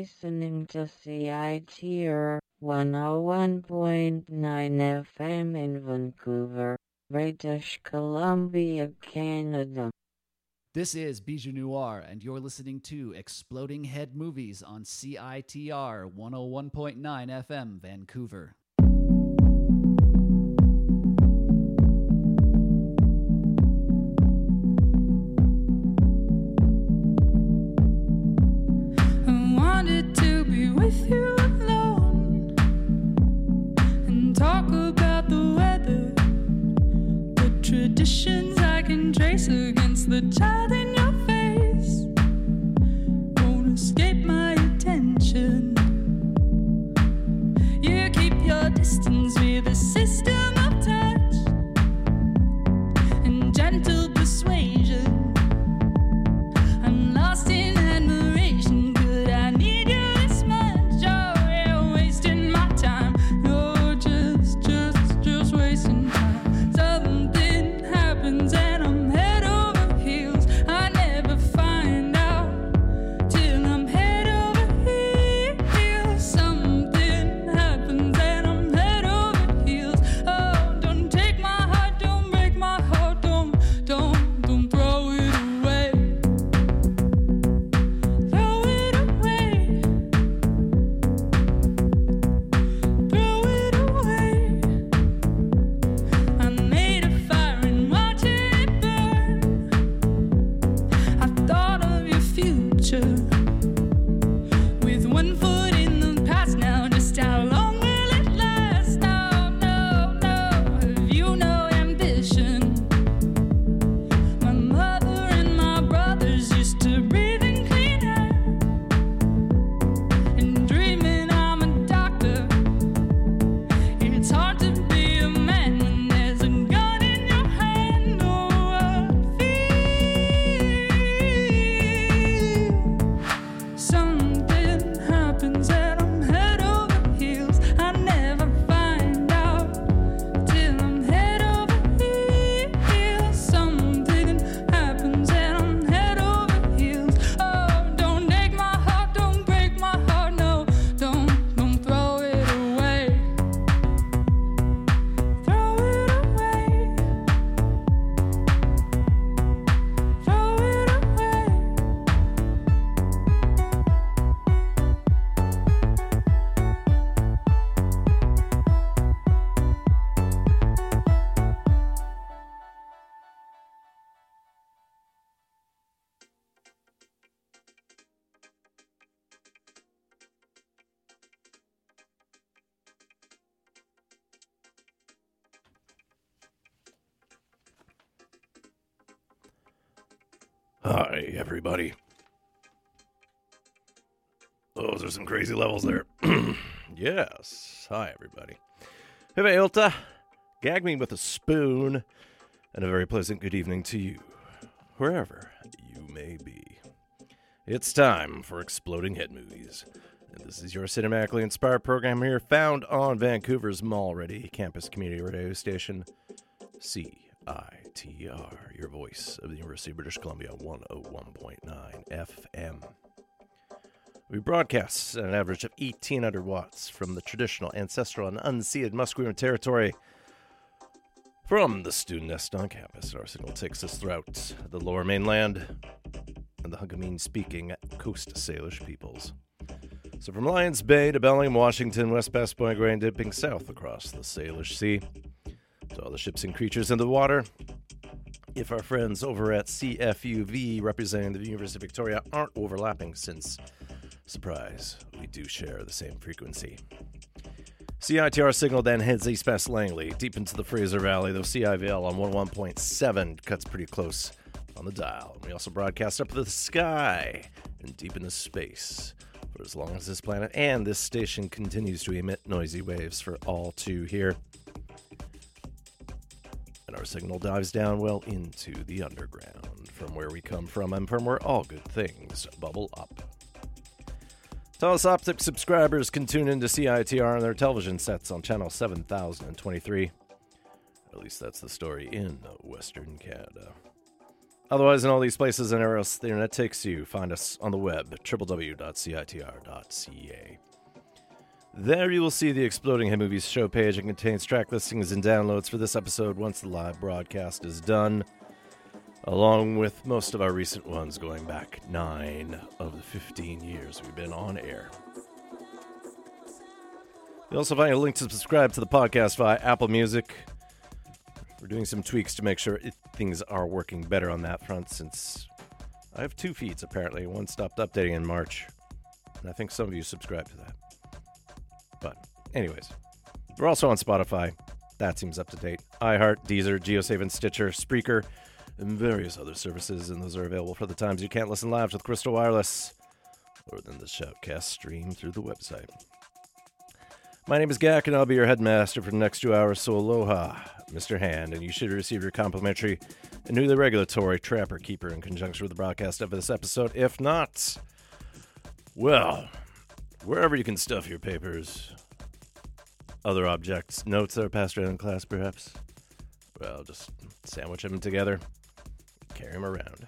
listening to CITR 101.9 FM in Vancouver, British Columbia, Canada. This is Bijou Noir, and you're listening to Exploding Head Movies on CITR 101.9 FM, Vancouver. The child everybody. Oh, Those are some crazy levels there. yes. Hi, everybody. Hey, Ilta. Gag me with a spoon, and a very pleasant good evening to you, wherever you may be. It's time for Exploding Head Movies. And this is your cinematically inspired program here, found on Vancouver's Mall Ready campus community radio station, CITR, your voice of the University of British Columbia, 101.9 FM. We broadcast at an average of 1,800 watts from the traditional, ancestral, and unceded Musqueam territory. From the student nest on campus, our signal takes us throughout the lower mainland and the Hungarian speaking Coast Salish peoples. So from Lions Bay to Bellingham, Washington, West past Point, Grand dipping south across the Salish Sea to all the ships and creatures in the water. If our friends over at CFUV representing the University of Victoria aren't overlapping, since, surprise, we do share the same frequency. CITR signal then heads east past Langley, deep into the Fraser Valley, though CIVL on 11.7 cuts pretty close on the dial. We also broadcast up to the sky and deep into space for as long as this planet and this station continues to emit noisy waves for all to hear. And our signal dives down well into the underground, from where we come from and from where all good things bubble up. Telus Optic subscribers can tune into CITR on their television sets on channel 7023. At least that's the story in Western Canada. Otherwise, in all these places and everywhere the internet takes you, find us on the web www.citr.ca. There you will see the Exploding Head Movies show page. and contains track listings and downloads for this episode once the live broadcast is done, along with most of our recent ones going back nine of the 15 years we've been on air. You'll also find a link to subscribe to the podcast via Apple Music. We're doing some tweaks to make sure it, things are working better on that front since I have two feeds apparently. One stopped updating in March, and I think some of you subscribe to that. But, anyways, we're also on Spotify. That seems up to date. iHeart, Deezer, JioSaavn, Stitcher, Spreaker, and various other services, and those are available for the times you can't listen live with Crystal Wireless or then the Shoutcast stream through the website. My name is Gak, and I'll be your headmaster for the next two hours, so aloha, Mr. Hand, and you should receive your complimentary and newly regulatory Trapper Keeper in conjunction with the broadcast of this episode. If not, well, wherever you can stuff your papers, other objects, notes that are passed around in class, perhaps, well, just sandwich them together, carry them around.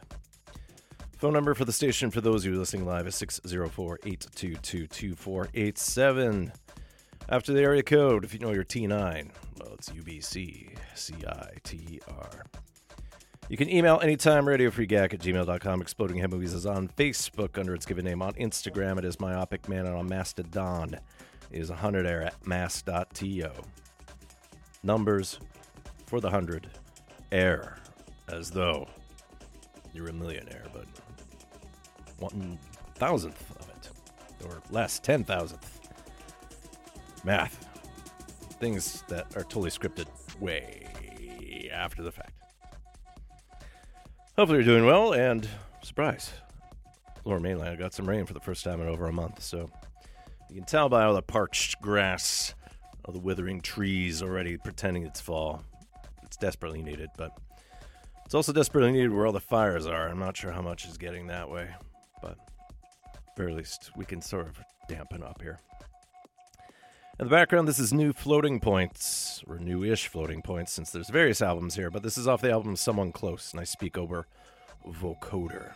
Phone number for the station for those of you listening live is 604 822 2487. After the area code, if you know your T9, well, it's UBC CITR. You can email anytime radiofreegak at gmail.com. Exploding Head Movies is on Facebook under its given name. On Instagram, it is Myopic Man, and on Mastodon it is 100 air at mass.to. Numbers for the 100 air, as though you're a millionaire, but one thousandth of it, or less, ten thousandth math. Things that are totally scripted way after the fact. Hopefully you're doing well, and surprise, Lower Mainland got some rain for the first time in over a month, so you can tell by all the parched grass, all the withering trees already pretending it's fall. It's desperately needed, but it's also desperately needed where all the fires are. I'm not sure how much is getting that way, but very least we can sort of dampen up here. In the background, this is new floating points, or new-ish floating points, since there's various albums here. But this is off the album "Someone Close," and I speak over vocoder,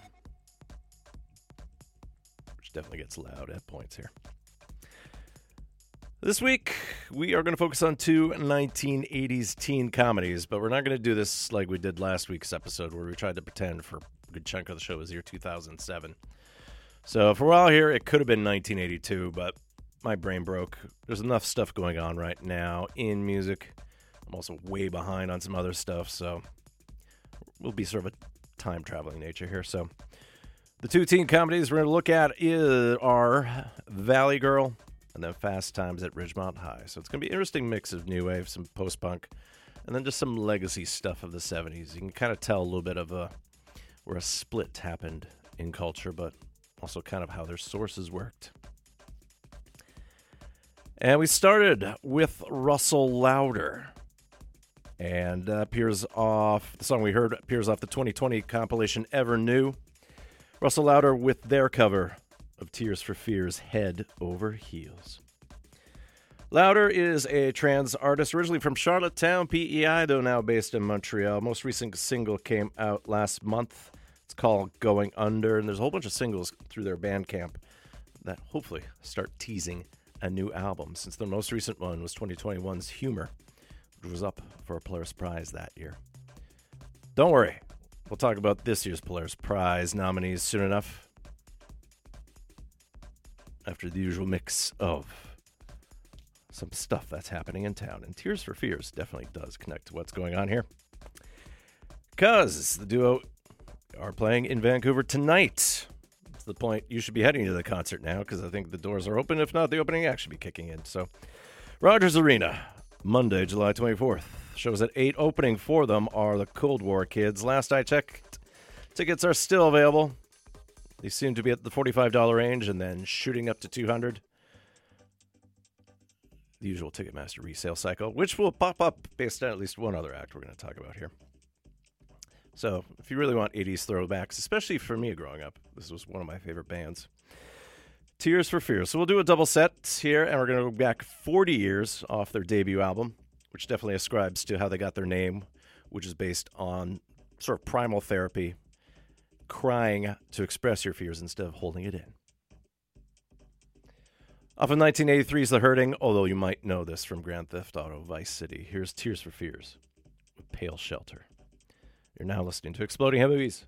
which definitely gets loud at points here. This week, we are going to focus on two 1980s teen comedies, but we're not going to do this like we did last week's episode, where we tried to pretend for a good chunk of the show was year 2007. So for a while here, it could have been 1982, but my brain broke. There's enough stuff going on right now in music. I'm also way behind on some other stuff, so we'll be sort of a time traveling nature here. So the two teen comedies we're going to look at is, are Valley Girl and then Fast Times at Ridgemont High. So it's going to be an interesting mix of new wave, some post punk, and then just some legacy stuff of the 70s. You can kind of tell a little bit of a where a split happened in culture, but also kind of how their sources worked. And we started with Russell Louder. And uh, appears off, the song we heard appears off the 2020 compilation Ever New. Russell Louder with their cover of Tears for Fears Head Over Heels. Louder is a trans artist originally from Charlottetown, PEI, though now based in Montreal. Most recent single came out last month. It's called Going Under, and there's a whole bunch of singles through their Bandcamp that hopefully start teasing a new album, since the most recent one was 2021's Humor, which was up for a Polaris Prize that year. Don't worry, we'll talk about this year's Polaris Prize nominees soon enough. After the usual mix of some stuff that's happening in town. And Tears for Fears definitely does connect to what's going on here. Because the duo are playing in Vancouver tonight. The point you should be heading to the concert now because I think the doors are open. If not, the opening act should be kicking in. So, Rogers Arena, Monday, July 24th. Shows at 8. Opening for them are the Cold War Kids. Last I checked, tickets are still available. They seem to be at the $45 range and then shooting up to 200 the usual Ticketmaster resale cycle, which will pop up based on at least one other act we're going to talk about here. So, if you really want 80s throwbacks, especially for me growing up, this was one of my favorite bands. Tears for Fears. So, we'll do a double set here, and we're going to go back 40 years off their debut album, which definitely ascribes to how they got their name, which is based on sort of primal therapy crying to express your fears instead of holding it in. Off of 1983's The Hurting, although you might know this from Grand Theft Auto Vice City, here's Tears for Fears with Pale Shelter. You're now listening to Exploding Head Movies,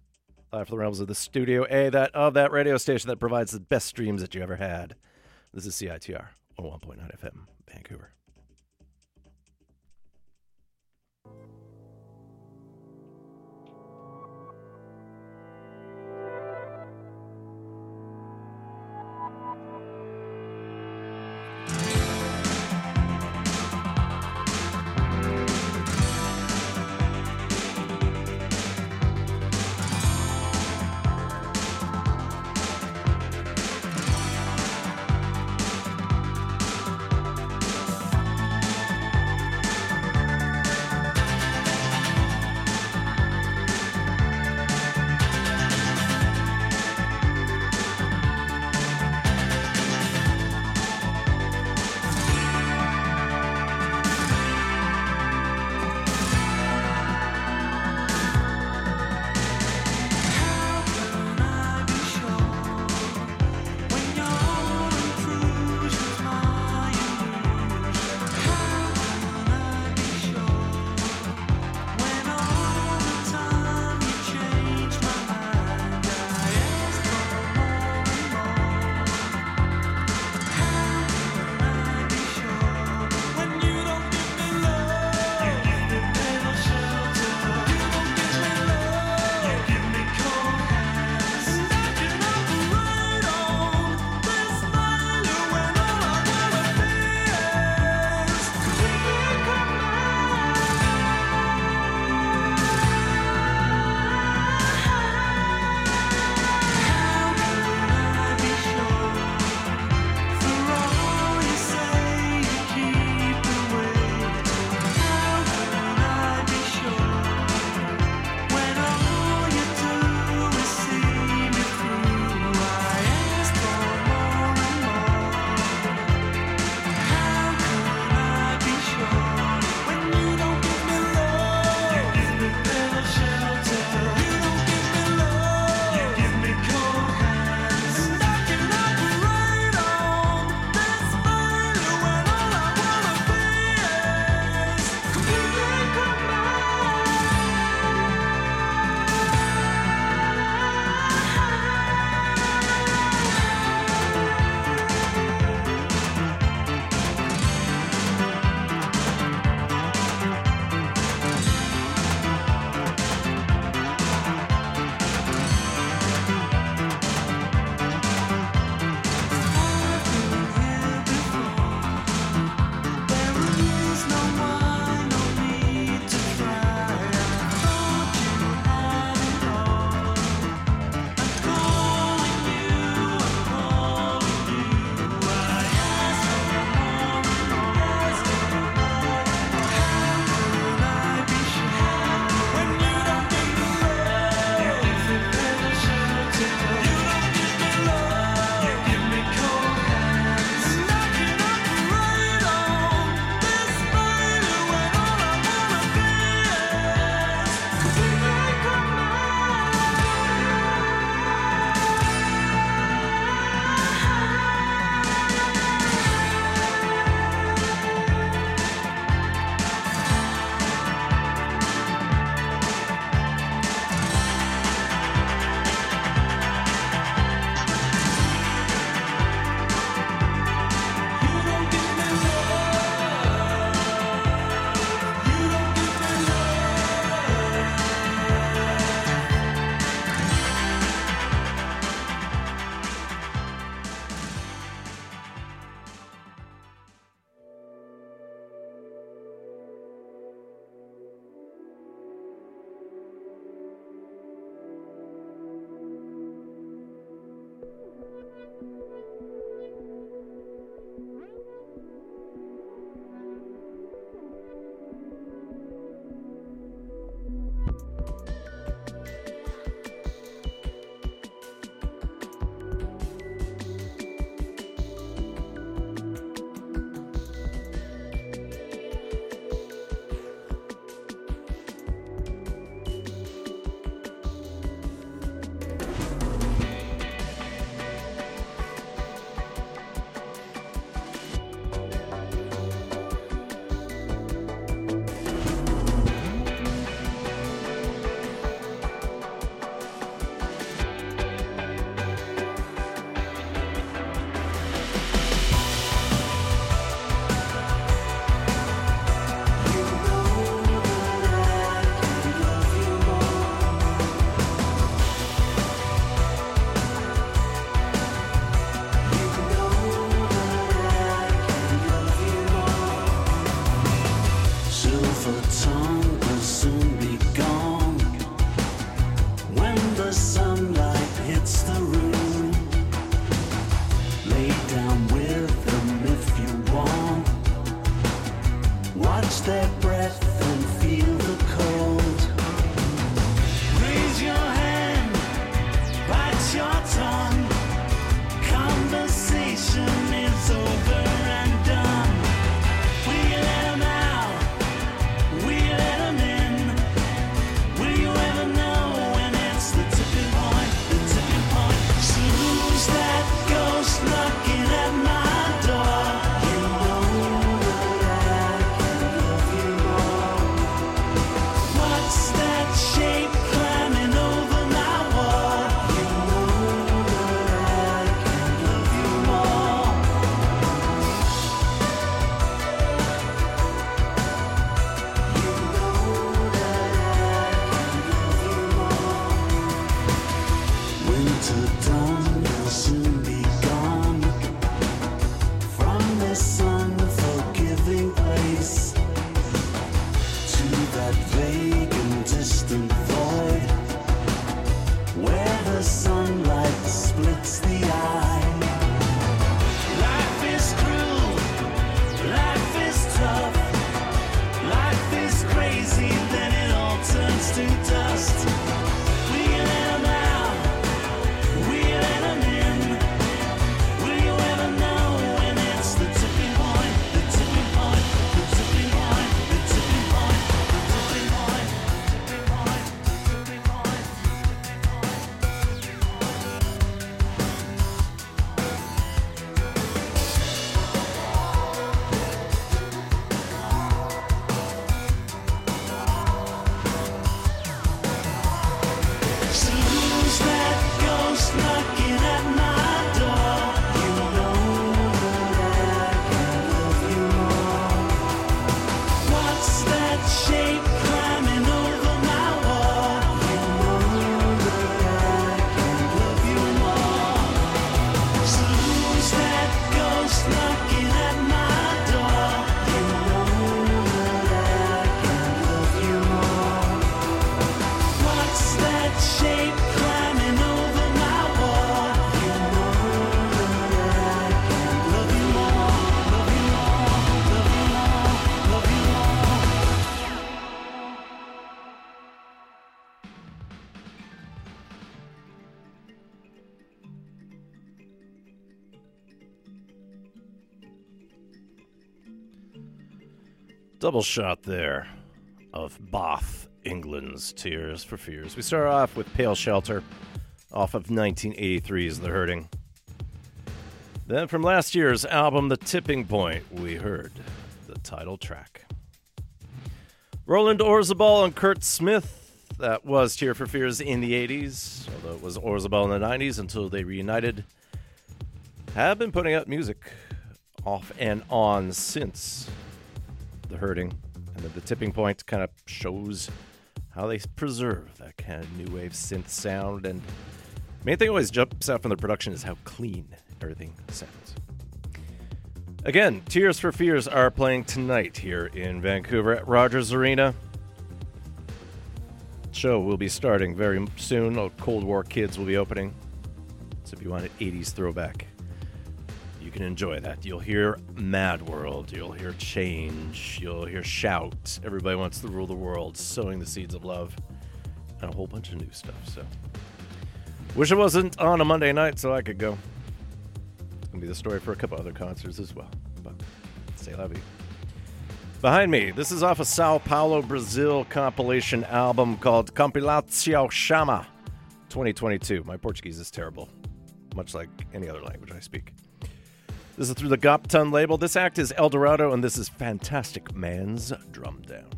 live from the realms of the Studio A that of that radio station that provides the best streams that you ever had. This is CITR 101.9 FM, Vancouver. Double shot there of Bath, England's Tears for Fears. We start off with Pale Shelter off of 1983's The Hurting. Then from last year's album, The Tipping Point, we heard the title track. Roland Orzabal and Curt Smith, that was Tear for Fears in the 80s, although it was Orzabal in the 90s until they reunited, have been putting out music off and on since The Hurting. And The Tipping Point kind of shows how they preserve that kind of new wave synth sound. And main thing always jumps out from the production is how clean everything sounds. Again, Tears for Fears are playing tonight here in Vancouver at Rogers Arena. Show will be starting very soon. Cold War Kids will be opening. So if you want an 80s throwback, you can enjoy that. You'll hear Mad World, you'll hear Change, you'll hear Shout. Everybody wants to rule the world, sowing the seeds of love, and a whole bunch of new stuff. So, wish it wasn't on a Monday night so I could go. It's gonna be the story for a couple other concerts as well. But say la vie. Behind me, this is off a Sao Paulo, Brazil compilation album called Compilação XAMA 2022. My Portuguese is terrible, much like any other language I speak. This is through the Gop Tun label. This act is Eldorado, and this is Fantastic Man's Drum Down.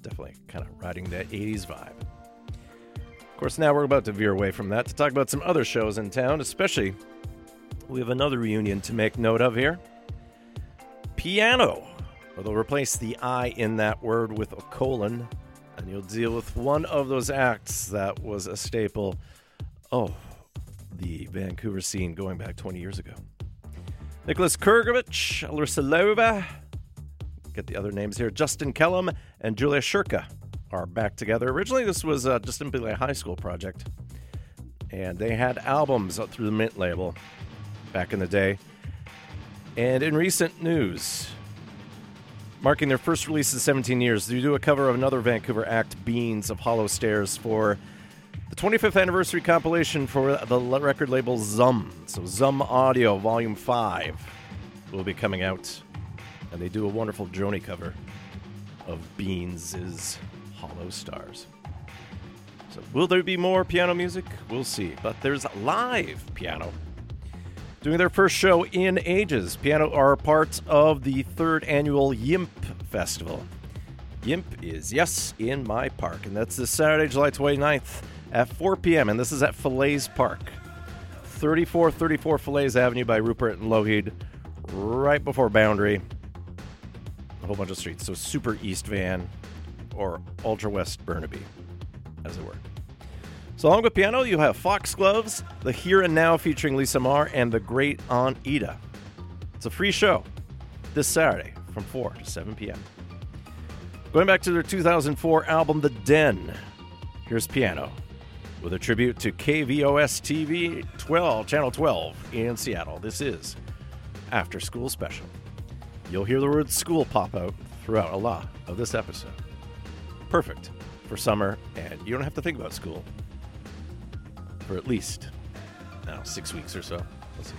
Definitely kind of riding that 80s vibe. Of course, now we're about to veer away from that to talk about some other shows in town, especially we have another reunion to make note of here. P:ANO. Well, they'll replace the I in that word with a colon, and you'll deal with one of those acts that was a staple. Oh, the Vancouver scene going back 20 years ago. Nicholas Krgovich, Loyva, get the other names here, Justin Kellam, and Julia Chirka are back together. Originally, this was uh, just simply a high school project, and they had albums through the Mint label back in the day. And in recent news, marking their first release in 17 years, they do a cover of another Vancouver act, Beans of Hollow Stairs, for the 25th anniversary compilation for the record label Zum. So Zum Audio Volume 5 will be coming out. And they do a wonderful Joni cover of Beans' Hollow Stars. So will there be more piano music? We'll see. But there's live piano. Doing their first show in ages. P:ANO are part of the third annual Yimp Festival. Yimp is, yes, in my park. And that's this Saturday, July 29th at 4 p.m. And this is at Falaise Park, 3434 Falaise Avenue by Rupert and Lougheed, right before Boundary. A whole bunch of streets. So Super East Van or Ultra West Burnaby, as it were. So along with piano, you have Foxgloves, The Here and Now featuring Lisa Marr, and The Great Aunt Ida. It's a free show this Saturday from 4 to 7 p.m. Going back to their 2004 album, The Den, here's piano with a tribute to KVOS TV 12, Channel 12 in Seattle. This is After School Special. You'll hear the word school pop out throughout a lot of this episode. Perfect for summer, and you don't have to think about school for at least, I know, six weeks or so. We'll see.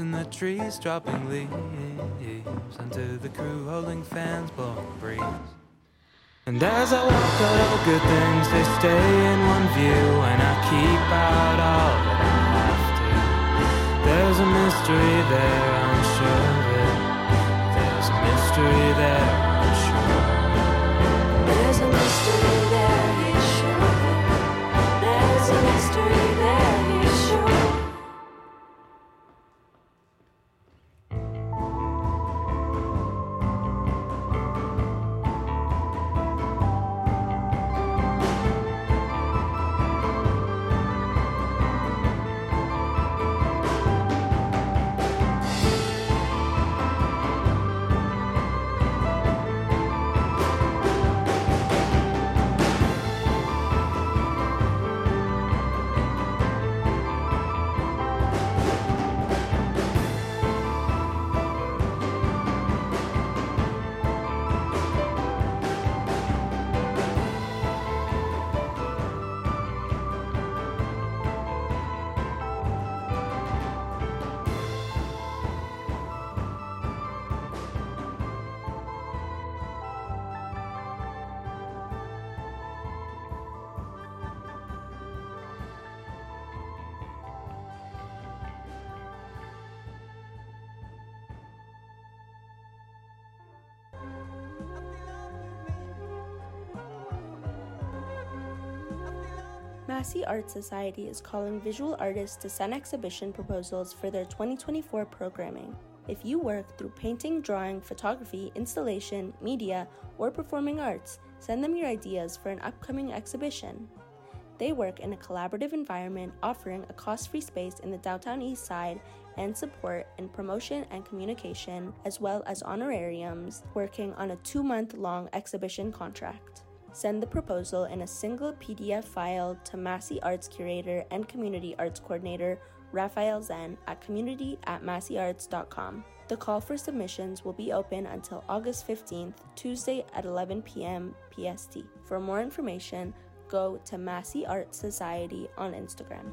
In the trees dropping leaves onto the crew holding fans blowing breeze. And as I walk out, all good things they stay in one view, and I keep out all that I have to. There's a mystery there, I'm sure of it. There's a mystery there, Massy Art Society is calling visual artists to send exhibition proposals for their 2024 programming. If you work through painting, drawing, photography, installation, media, or performing arts, send them your ideas for an upcoming exhibition. They work in a collaborative environment offering a cost free space in the downtown east side and support in promotion and communication, as well as honorariums, working on a two month long exhibition contract. Send the proposal in a single PDF file to Massy Arts Curator and Community Arts Coordinator Raphael Zen at community at massyarts.com. The call for submissions will be open until August 15th, Tuesday at 11 p.m. PST. For more information, go to Massy Art Society on Instagram.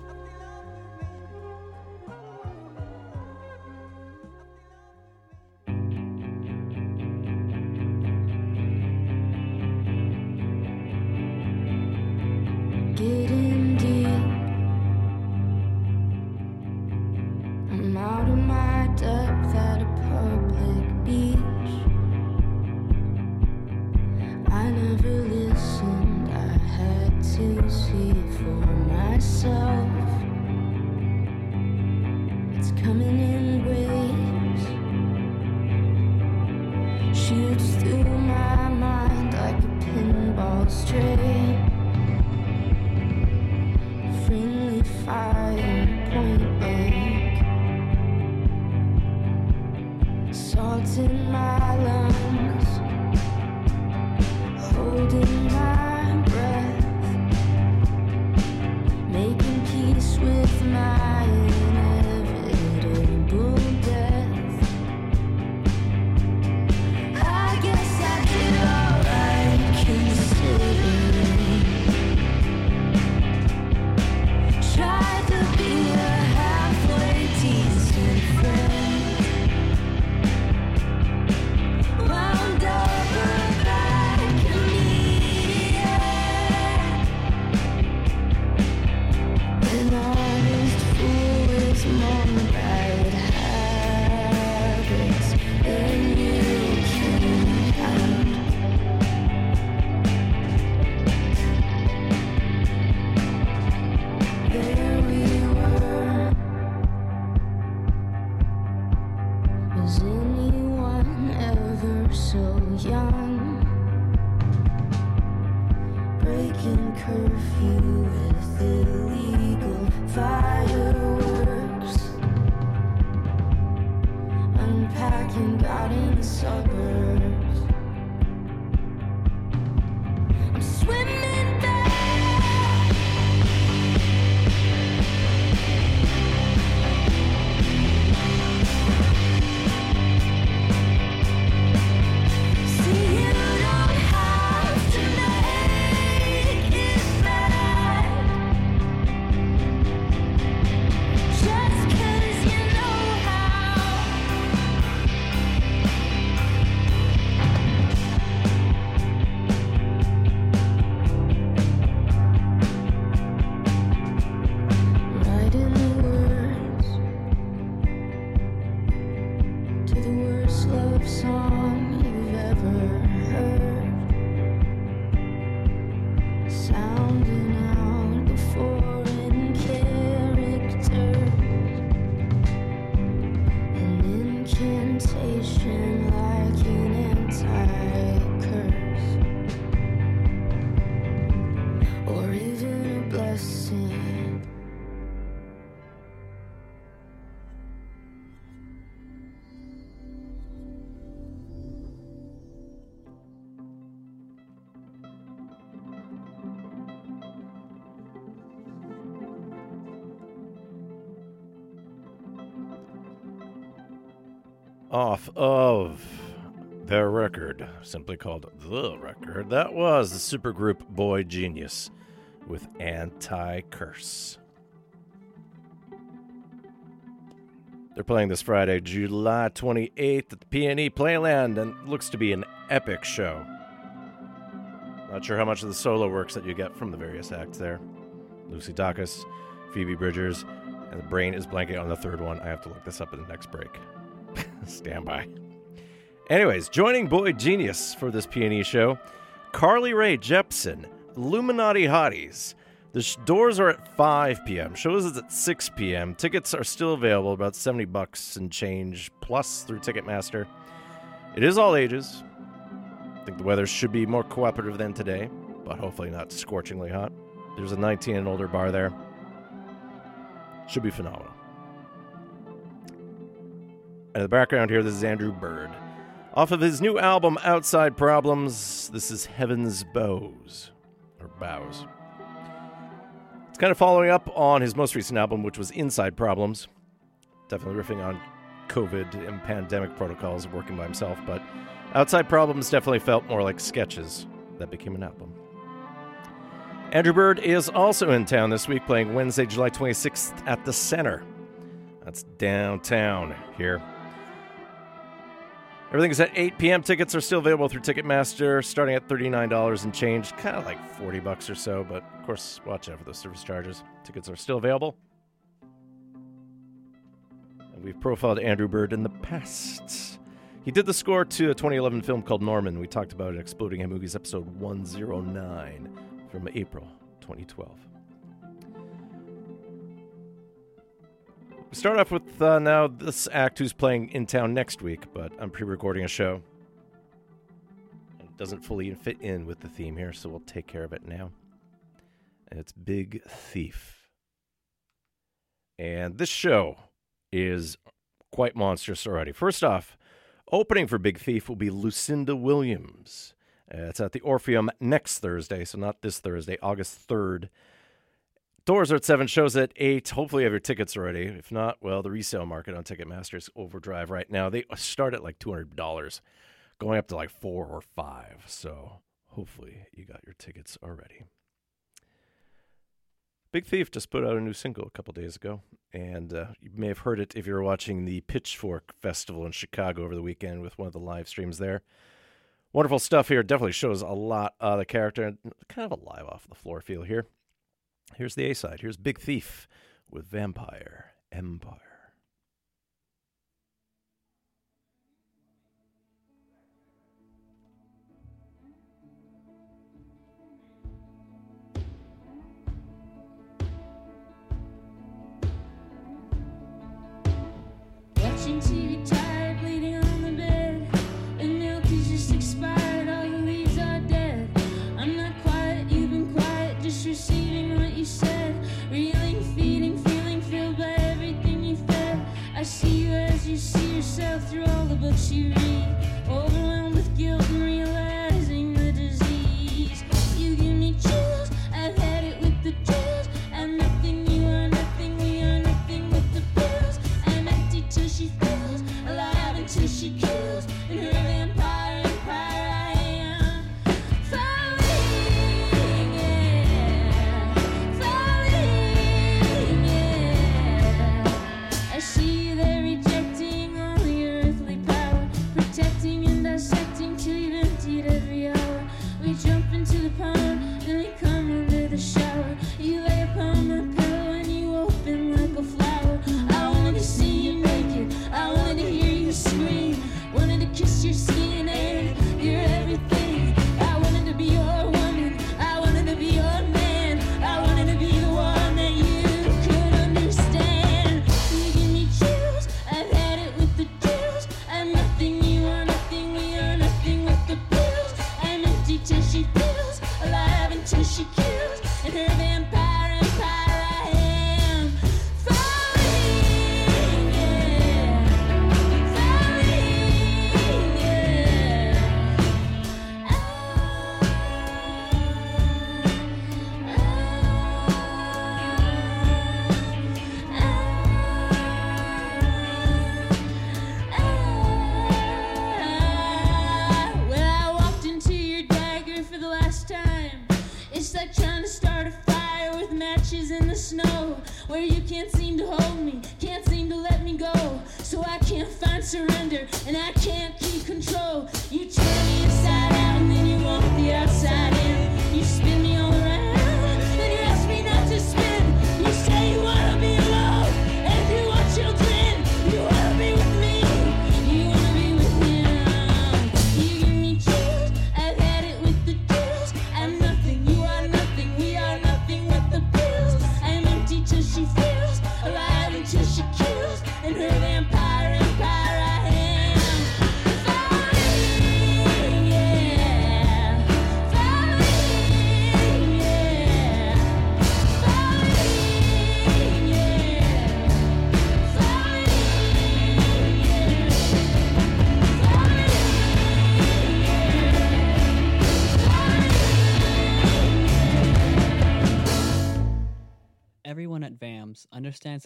Off of their record, simply called The Record. That was the supergroup boygenius with Anti Curse. They're playing this Friday, July 28th at the PNE Playland, and looks to be an epic show. Not sure how much of the solo works that you get from the various acts there. Lucy Dacus, Phoebe Bridgers, and the brain is blanking on the third one. I have to look this up in the next break. Stand by. Anyways, joining boygenius for this PNE show, Carly Rae Jepsen, Illuminati Hotties. The sh- doors are at 5 p.m. Shows is at 6 p.m. Tickets are still available, about 70 bucks and change plus through Ticketmaster. It is all ages. I think the weather should be more cooperative than today, but hopefully not scorchingly hot. There's a 19 and older bar there. Should be phenomenal. And in the background here, this is Andrew Bird. Off of his new album, Outside Problems, this is Heaven's Boughs. Or Bows. It's kind of following up on his most recent album, which was Inside Problems. Definitely riffing on COVID and pandemic protocols working by himself, but Outside Problems definitely felt more like sketches that became an album. Andrew Bird is also in town this week, playing Wednesday, July 26th at the Center. That's downtown here. Everything is at 8 p.m. Tickets are still available through Ticketmaster, starting at $39 and change, kind of like 40 bucks or so, but of course, watch out for those service charges. Tickets are still available. And we've profiled Andrew Bird in the past. He did the score to a 2011 film called Norman. We talked about it in Exploding Head Movies episode 109 from April 2012. Start off with uh, now this act who's playing in town next week, but I'm pre recording a show. It doesn't fully fit in with the theme here, so we'll take care of it now. And it's Big Thief. And this show is quite monstrous already. First off, opening for Big Thief will be Lucinda Williams. Uh, it's at the Orpheum next Thursday, so not this Thursday, August 3rd. Doors are at 7, shows at 8. Hopefully, you have your tickets already. If not, well, the resale market on Ticketmaster is overdrive right now. They start at like $200, going up to like 4 or 5 So hopefully, you got your tickets already. Big Thief just put out a new single a couple days ago, and uh, you may have heard it if you were watching the Pitchfork Festival in Chicago over the weekend with one of the live streams there. Wonderful stuff here. Definitely shows a lot of the character and kind of a live off the floor feel here. Here's the A side. Here's Big Thief with Vampire Empire.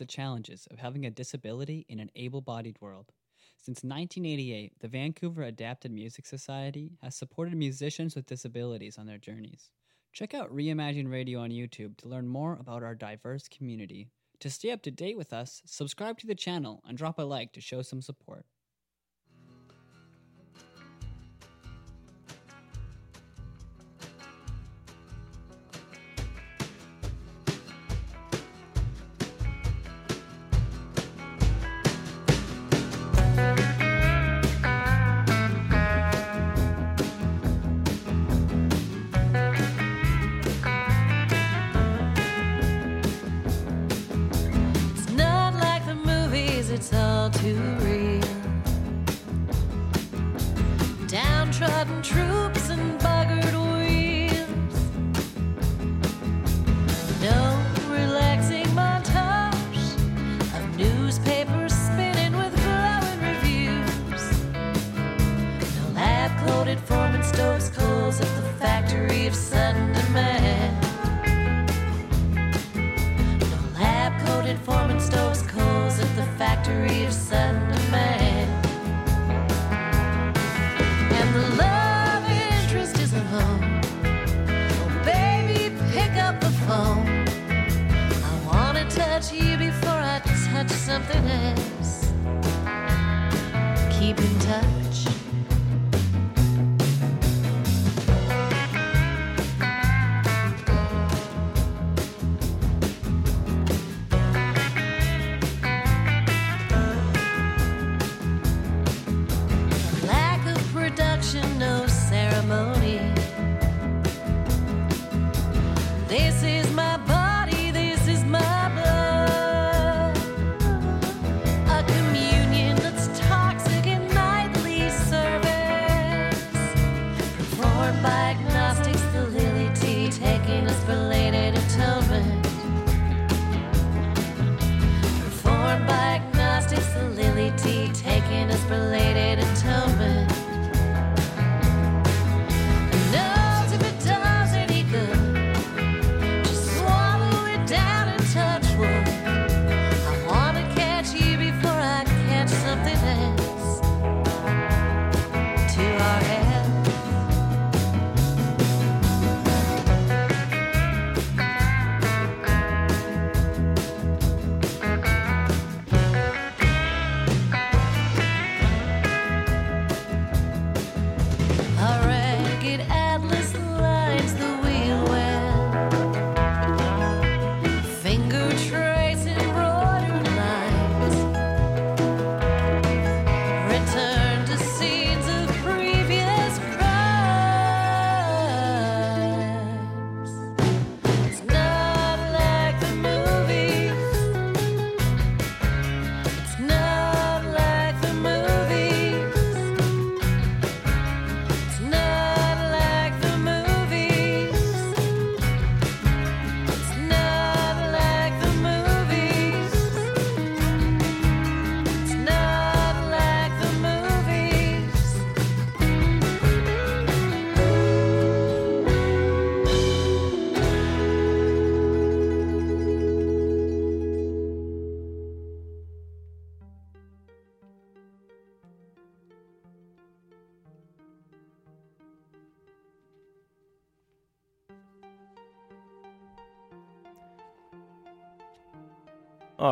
challenges of having a disability in an able bodied world. Since 1988, the Vancouver Adapted Music Society has supported musicians with disabilities on their journeys. Check out Reimagine Radio on YouTube to learn more about our diverse community. To stay up to date with us, subscribe to the channel and drop a like to show some support. all too real. Downtrodden troops and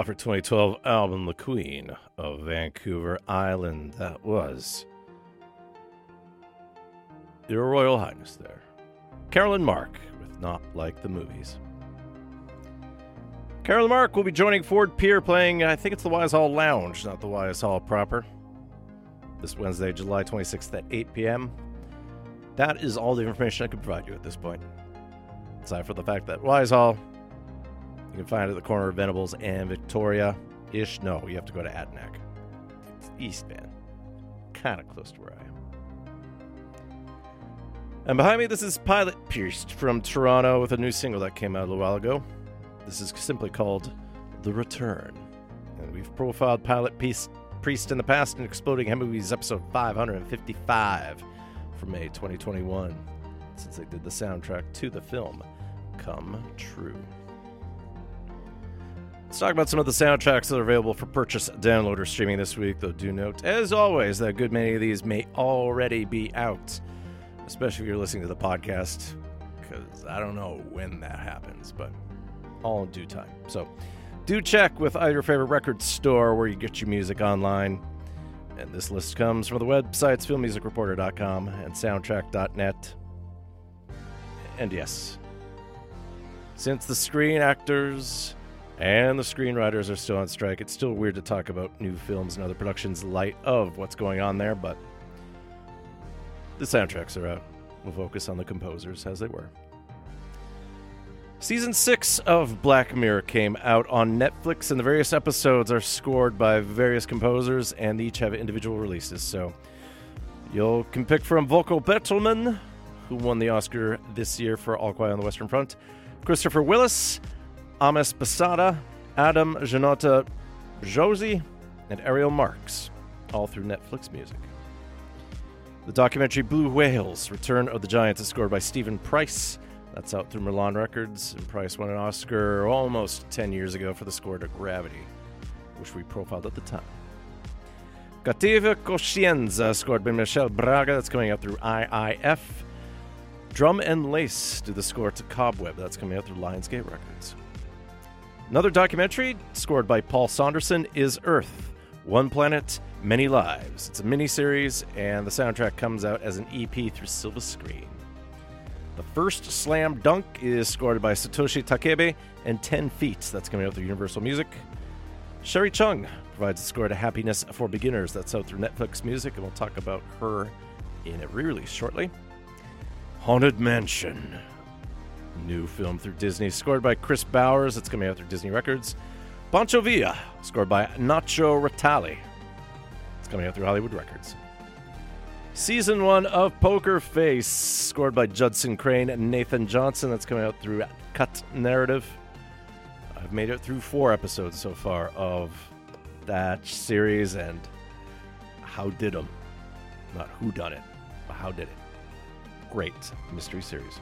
Off her 2012 album, The Queen of Vancouver Island. That was Your Royal Highness there. Carolyn Mark with Not Like the Movies. Carolyn Mark will be joining Ford Pier playing, I think it's the Wise Hall Lounge, not the Wise Hall proper. This Wednesday, July 26th at 8 p.m. That is all the information I can provide you at this point. Aside from the fact that Wise Hall, you can find it at the corner of Venables and Victoria ish. No, you have to go to Adanac. It's East Van. Kind of close to where I am. And behind me, this is Pilot Pierced from Toronto with a new single that came out a little while ago. This is simply called The Return. And we've profiled Pilotpriest, Priest in the past in Exploding Head Movies episode 555 from May 2021, since they did the soundtrack to the film Come True. Let's talk about some of the soundtracks that are available for purchase, download, or streaming this week, though do note, as always, that a good many of these may already be out, especially if you're listening to the podcast, because I don't know when that happens, but all in due time. So do check with either favorite record store where you get your music online. And this list comes from the websites filmmusicreporter.com and soundtrack.net. And yes, since the screen actors and the screenwriters are still on strike, it's still weird to talk about new films and other productions light of what's going on there, but the soundtracks are out. We'll focus on the composers as they were. Season 6 of Black Mirror came out on Netflix, and the various episodes are scored by various composers and each have individual releases. So you can pick from Volker Bertelmann, who won the Oscar this year for All Quiet on the Western Front, Christopher Willis, Ames Basada, Adam Janota Bzowski, and Ariel Marx, all through Netflix music. The documentary Blue Whales Return of the Giants is scored by Steven Price. That's out through Milan Records, and Price won an Oscar almost 10 years ago for the score to Gravity, which we profiled at the time. Cattiva Coscienza, scored by Michel Braga, that's coming out through IIF. Drum and Lace do the score to Cobweb, that's coming out through Lionsgate Records. Another documentary, scored by Paul Saunderson, is Earth One Planet, Many Lives. It's a miniseries, and the soundtrack comes out as an EP through Silva Screen. The first slam dunk is scored by Satoshi Takebe and 10 Feet. That's coming out through Universal Music. Sherri Chung provides a score to Happiness for Beginners. That's out through Netflix Music, and we'll talk about her in a re release shortly. Haunted Mansion. New film through Disney, scored by Kris Bowers. That's coming out through Disney Records. Pancho Villa, scored by Nacho Ratali. It's coming out through Hollywood Records. Season one of Poker Face, scored by Judson Crane and Nathan Johnson. That's coming out through Cut Narrative. I've made it through four episodes so far of that series, and how did them? Not who done it, but how did it? Great mystery series.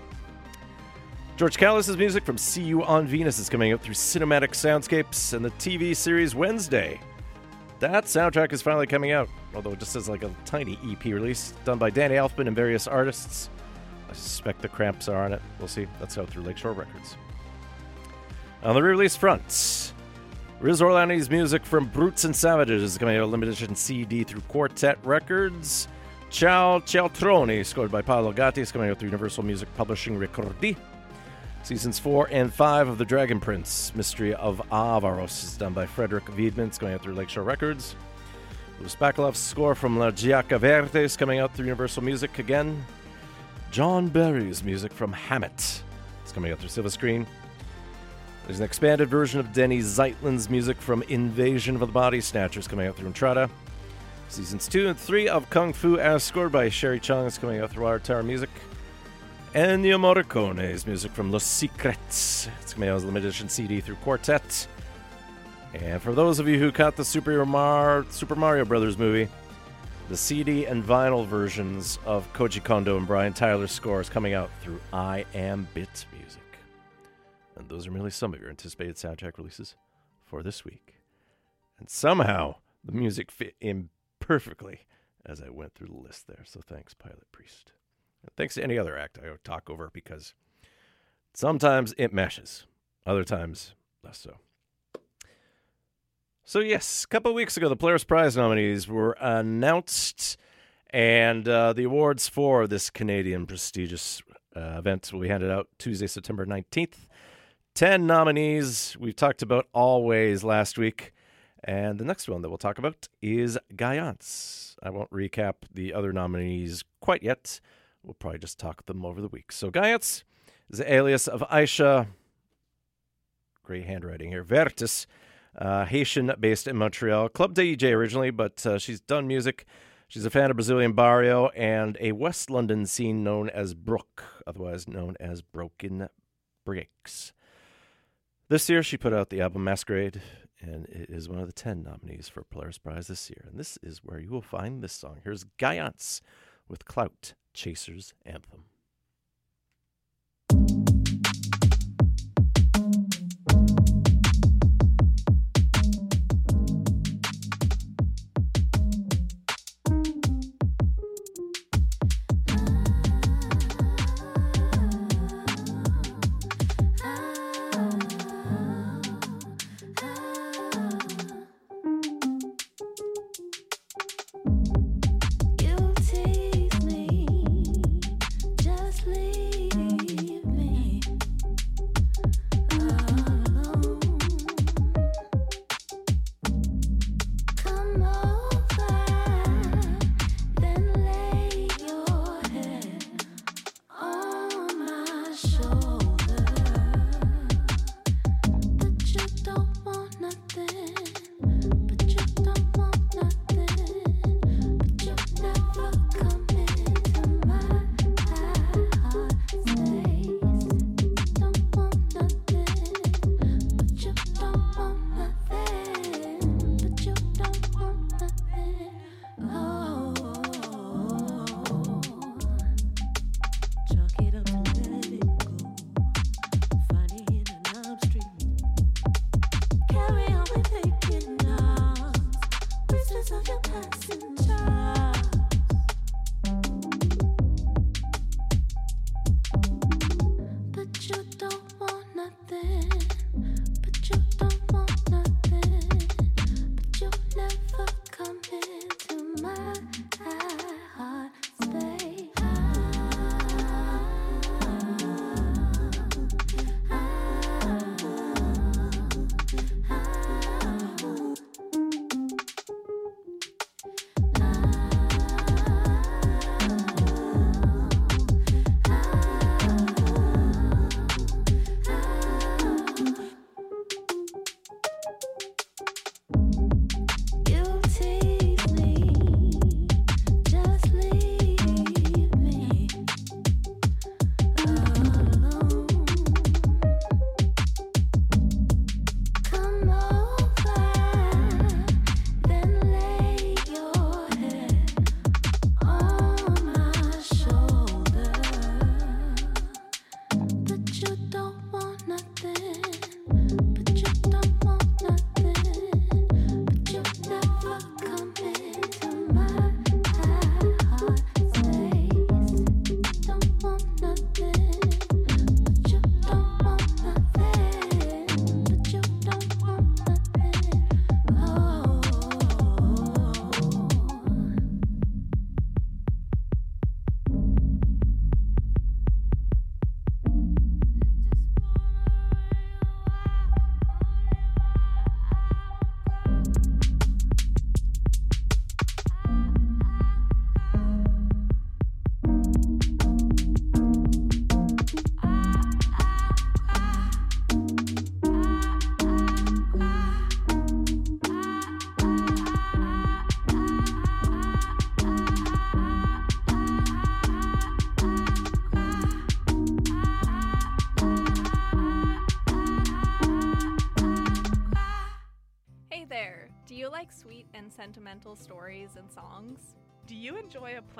George Kallis' music from See You on Venus is coming out through Cinematic Soundscapes and the TV series Wednesday. That soundtrack is finally coming out, although it just says like a tiny EP release done by Danny Elfman and various artists. I suspect the Cramps are on it. We'll see. That's out through Lakeshore Records. On the re-release front, Riz Ortolani's music from Brutes and Savages is coming out a limited edition CD through Quartet Records. Ciao Cialtroni, scored by Paolo Gatti, is coming out through Universal Music Publishing Ricordi. Seasons 4 and 5 of The Dragon Prince, Mystery of Aaravos, is done by Frederik Wiedmann. It's going out through Lakeshore Records. Luis Bacalov's score from La Giacca Verde is coming out through Universal Music again. John Barry's music from Hammett is coming out through Silva Screen. There's an expanded version of Denny Zeitlin's music from Invasion of the Body Snatchers coming out through Entrada. Seasons 2 and 3 of Kung Fu as scored by Sherri Chung is coming out through WaterTower Music. Ennio Morricone's music from Los Secrets. It's coming out as a limited edition CD through Quartet. And for those of you who caught the Super, Mar- Super Mario Brothers movie, the CD and vinyl versions of Koji Kondo and Brian Tyler's scores coming out through I Am Bit Music. And those are merely some of your anticipated soundtrack releases for this week. And somehow the music fit in perfectly as I went through the list there. So thanks, Pilotpriest. Thanks to any other act I talk over because sometimes it meshes, other times less so. So, yes, a couple weeks ago, the Polaris Prize nominees were announced, and uh, the awards for this Canadian prestigious uh, event will be handed out Tuesday, September 19th. 10 nominees we've talked about always last week. And the next one that we'll talk about is Gayance. I won't recap the other nominees quite yet. We'll probably just talk them over the week. So, Gayance is the alias of Aisha. Great handwriting here. Vertus, uh, Haitian based in Montreal. Club DJ originally, but uh, she's done music. She's a fan of Brazilian barrio and a West London scene known as Brook, otherwise known as Broken Bricks. This year, she put out the album Mascarade, and it is one of the 10 nominees for Polaris Prize this year. And this is where you will find this song. Here's Gayance with Clout Chasers Anthem.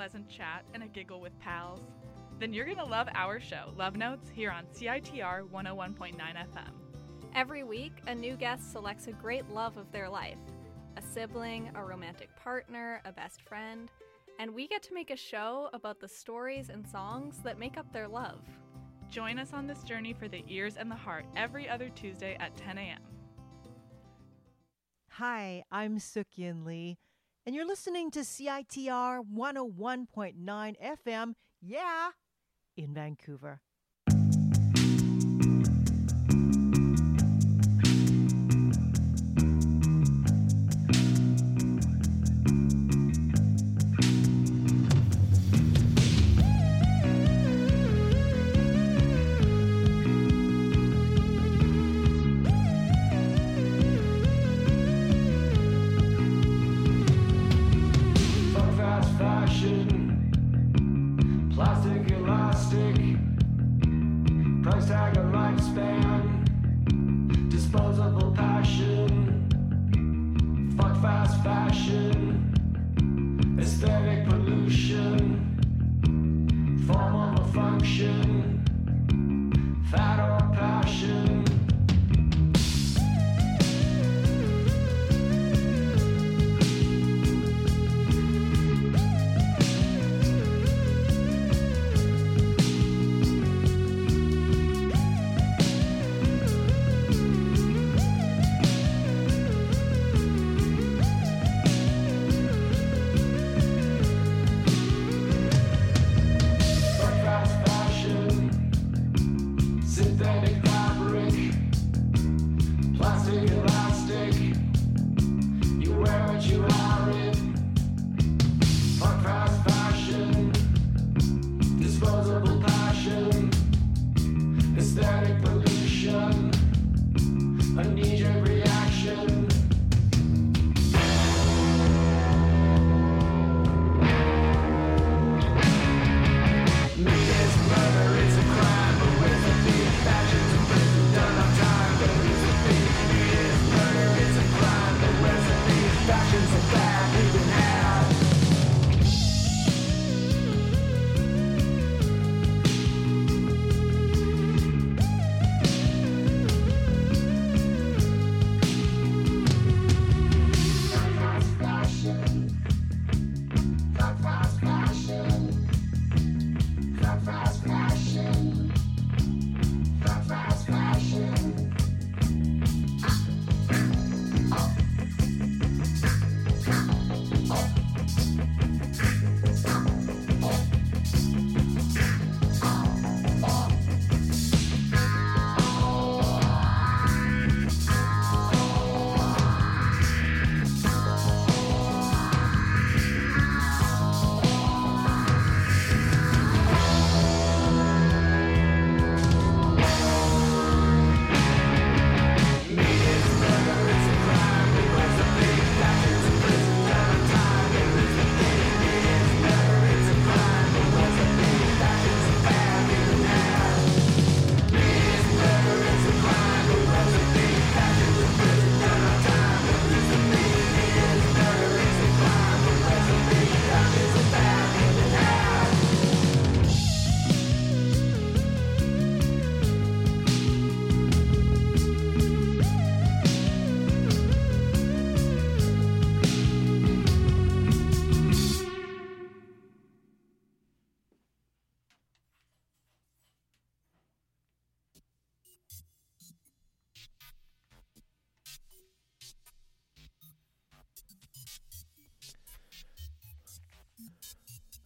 Pleasant chat and a giggle with pals? Then you're going to love our show, Love Notes, here on CITR 101.9 FM. Every week, a new guest selects a great love of their life a sibling, a romantic partner, a best friend, and we get to make a show about the stories and songs that make up their love. Join us on this journey for the ears and the heart every other Tuesday at 10 a.m. Hi, I'm Sukyin Lee, and you're listening to CITR 101.9 FM, yeah, in Vancouver.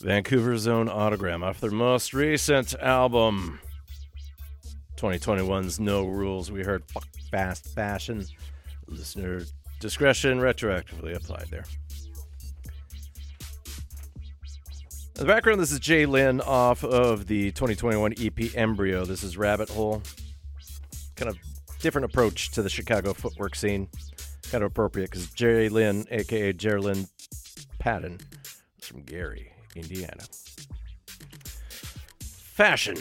Vancouver's own Autogramm off their most recent album, 2021's No Rules. We heard Fuck Fast Fashion. Listener discretion retroactively applied there. In the background, this is Jlin off of the 2021 EP Embryo. This is Rabbit Hole. Kind of different approach to the Chicago footwork scene. Kind of appropriate because Jerry Lynn, aka Jerrilynn Patton, is from Gary, Indiana. Fashion.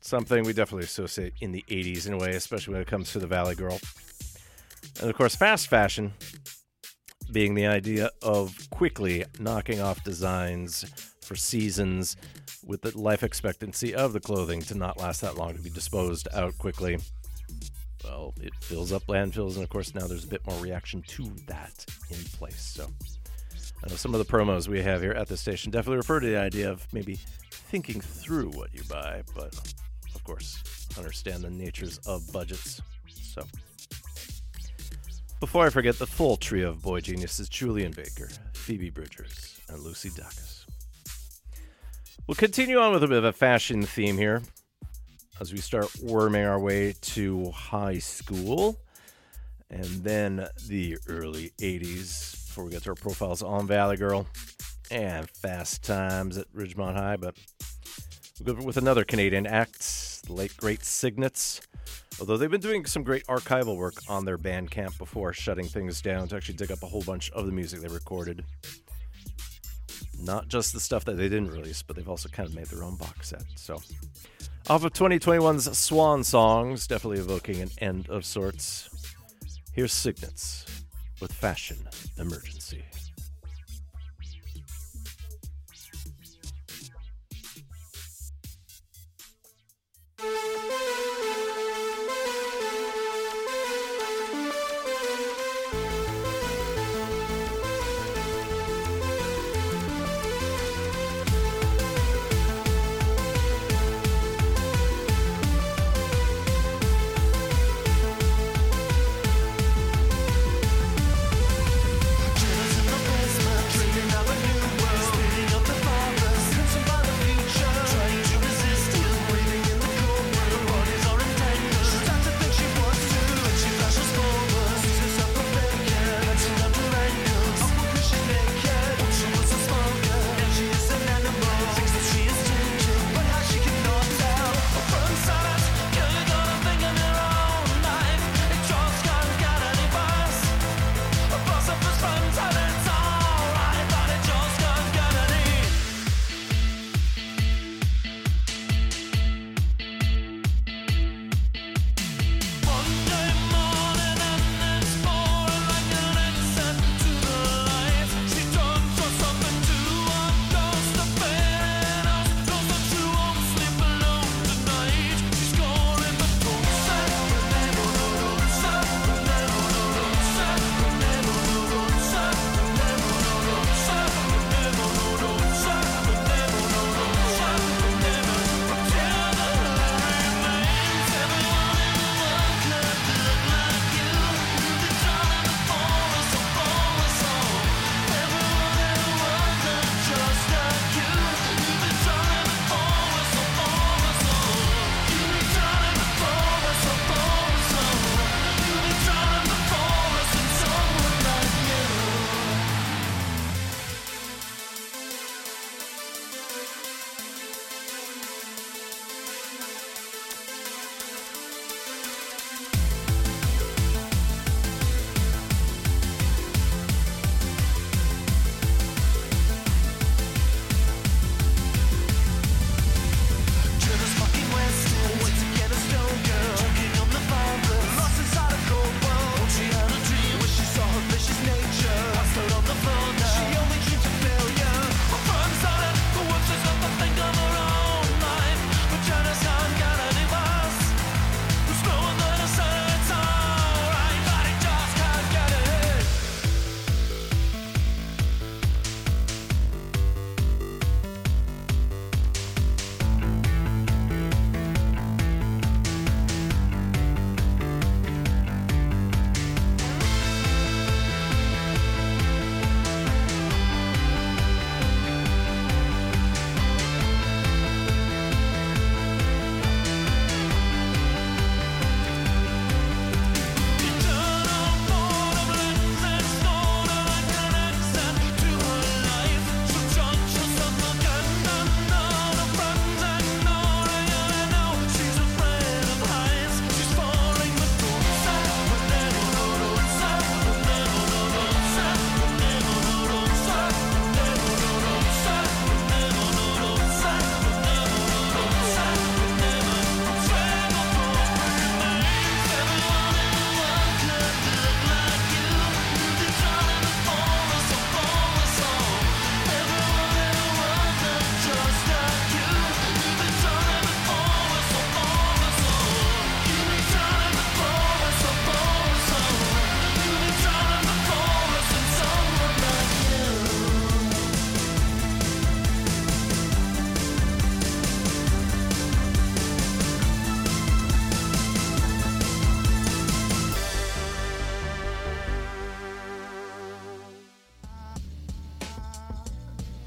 Something we definitely associate in the 80s in a way, especially when it comes to the Valley Girl. And of course, fast fashion being the idea of quickly knocking off designs for seasons with the life expectancy of the clothing to not last that long to be disposed out quickly. Well, it fills up landfills, and of course, now there's a bit more reaction to that in place. So, Know some of the promos we have here at the station definitely refer to the idea of maybe thinking through what you buy, but of course, understand the natures of budgets. So, Before I forget, the full trio of boy geniuses Julien Baker, Phoebe Bridgers, and Lucy Dacus. We'll continue on with a bit of a fashion theme here as we start worming our way to high school and then the early 80s before we get to our profiles on Valley Girl and Fast Times at Ridgemont High. But we'll go with another Canadian act, the late great Cygnets. Although they've been doing some great archival work on their Bandcamp before shutting things down to actually dig up a whole bunch of the music they recorded. Not just the stuff that they didn't release, but they've also kind of made their own box set. So, off of 2021's Swan Songs, definitely evoking an end of sorts. Here's Cygnets with Fashion Emergency.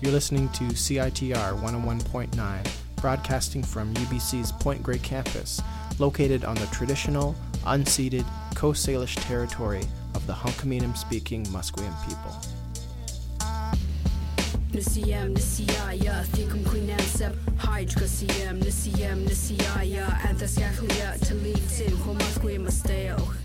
You're listening to CITR 101.9, broadcasting from UBC's Point Grey campus, located on the traditional, unceded Coast Salish territory of the Hunkaminam speaking Musqueam people. Nisiyam, Nisiyaya, Thikum Queenam Sep, Hydra Siyam, Nisiyam, Nisiyaya, Anthasgachlia, Talitim, Homasque Masteo.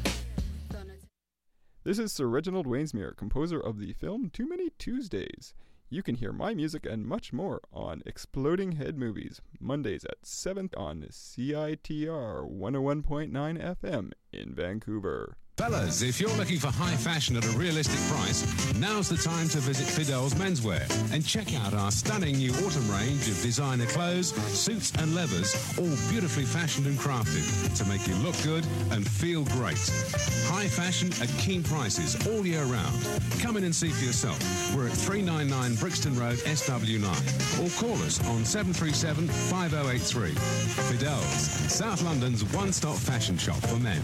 This is Sir Reginald Wainsmere, composer of the film Too Many Tuesdays. You can hear my music and much more on Exploding Head Movies, Mondays at 7 on CITR 101.9 FM in Vancouver. Fellas, if you're looking for high fashion at a realistic price, now's the time to visit Fidel's Menswear and check out our stunning new autumn range of designer clothes, suits, and leathers, all beautifully fashioned and crafted to make you look good and feel great. High fashion at keen prices all year round. Come in and see for yourself. We're at 399 Brixton Road, SW9, or call us on 737 5083. Fidel's, South London's one stop fashion shop for men.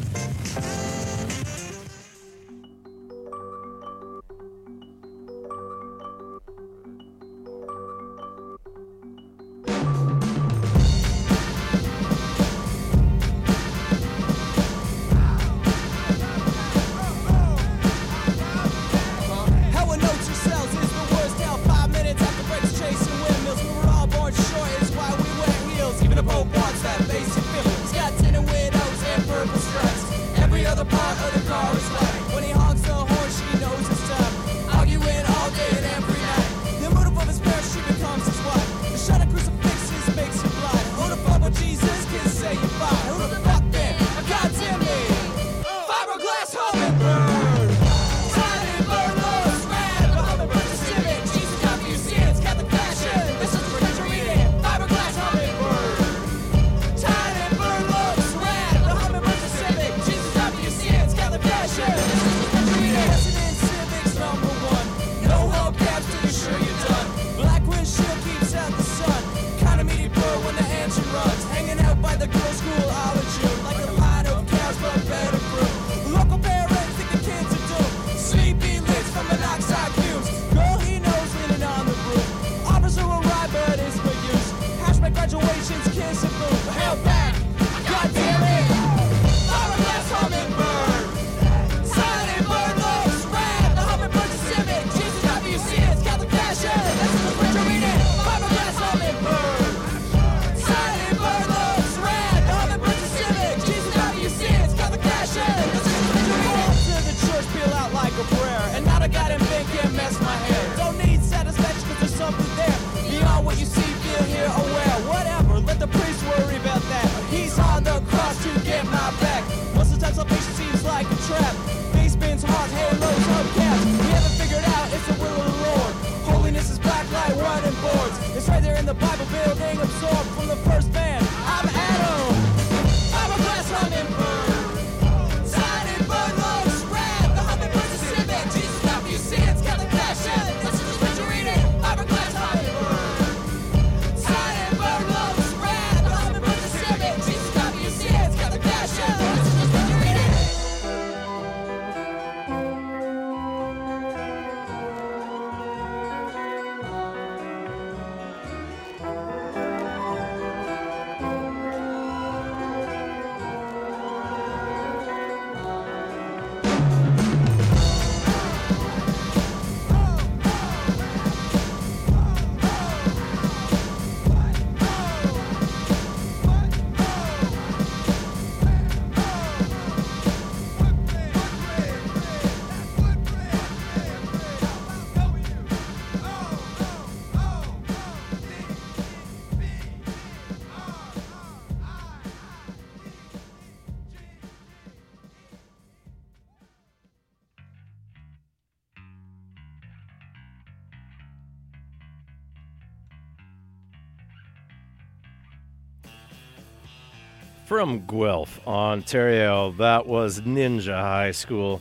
From Guelph, Ontario, that was Ninja High School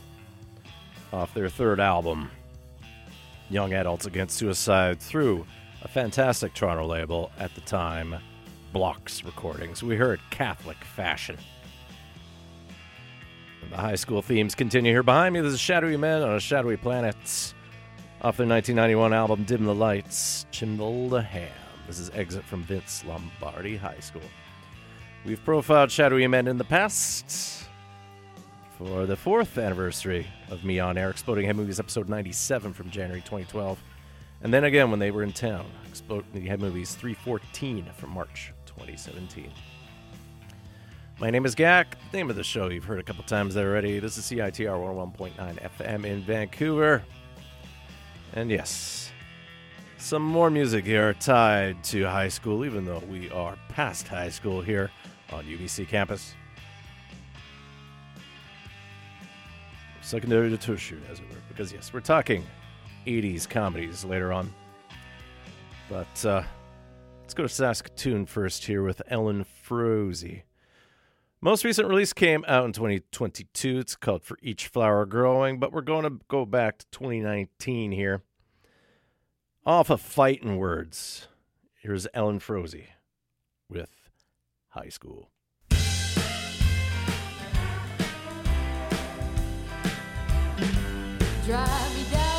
off their third album, Young Adults Against Suicide, through a fantastic Toronto label at the time, Blocks Recordings. We heard Catholic Fashion. The high school themes continue here behind me. This is Shadowy Men on a Shadowy Planet. Off their 1991 album Dim the Lights, Chill the Ham. This is Exit from Vince Lombardi High School. We've profiled Shadowy Men in the past for the fourth anniversary of Me on Air, Exploding Head Movies, episode 97 from January 2012. And then again when they were in town, Exploding Head Movies 314 from March 2017. My name is Gak. Name of the show you've heard a couple times already. This is CITR 101.9 FM in Vancouver. And yes, some more music here tied to high school, even though we are past high school here on UBC campus. Secondary to tertiary, as it were, because yes, we're talking 80s comedies later on. But uh, let's go to Saskatoon first here with Ellen Froese. Most recent release came out in 2022. It's called For Each Flower Growing, but we're going to go back to 2019 here. Off of Fighting Words, here's Ellen Froese with High School. Drive me down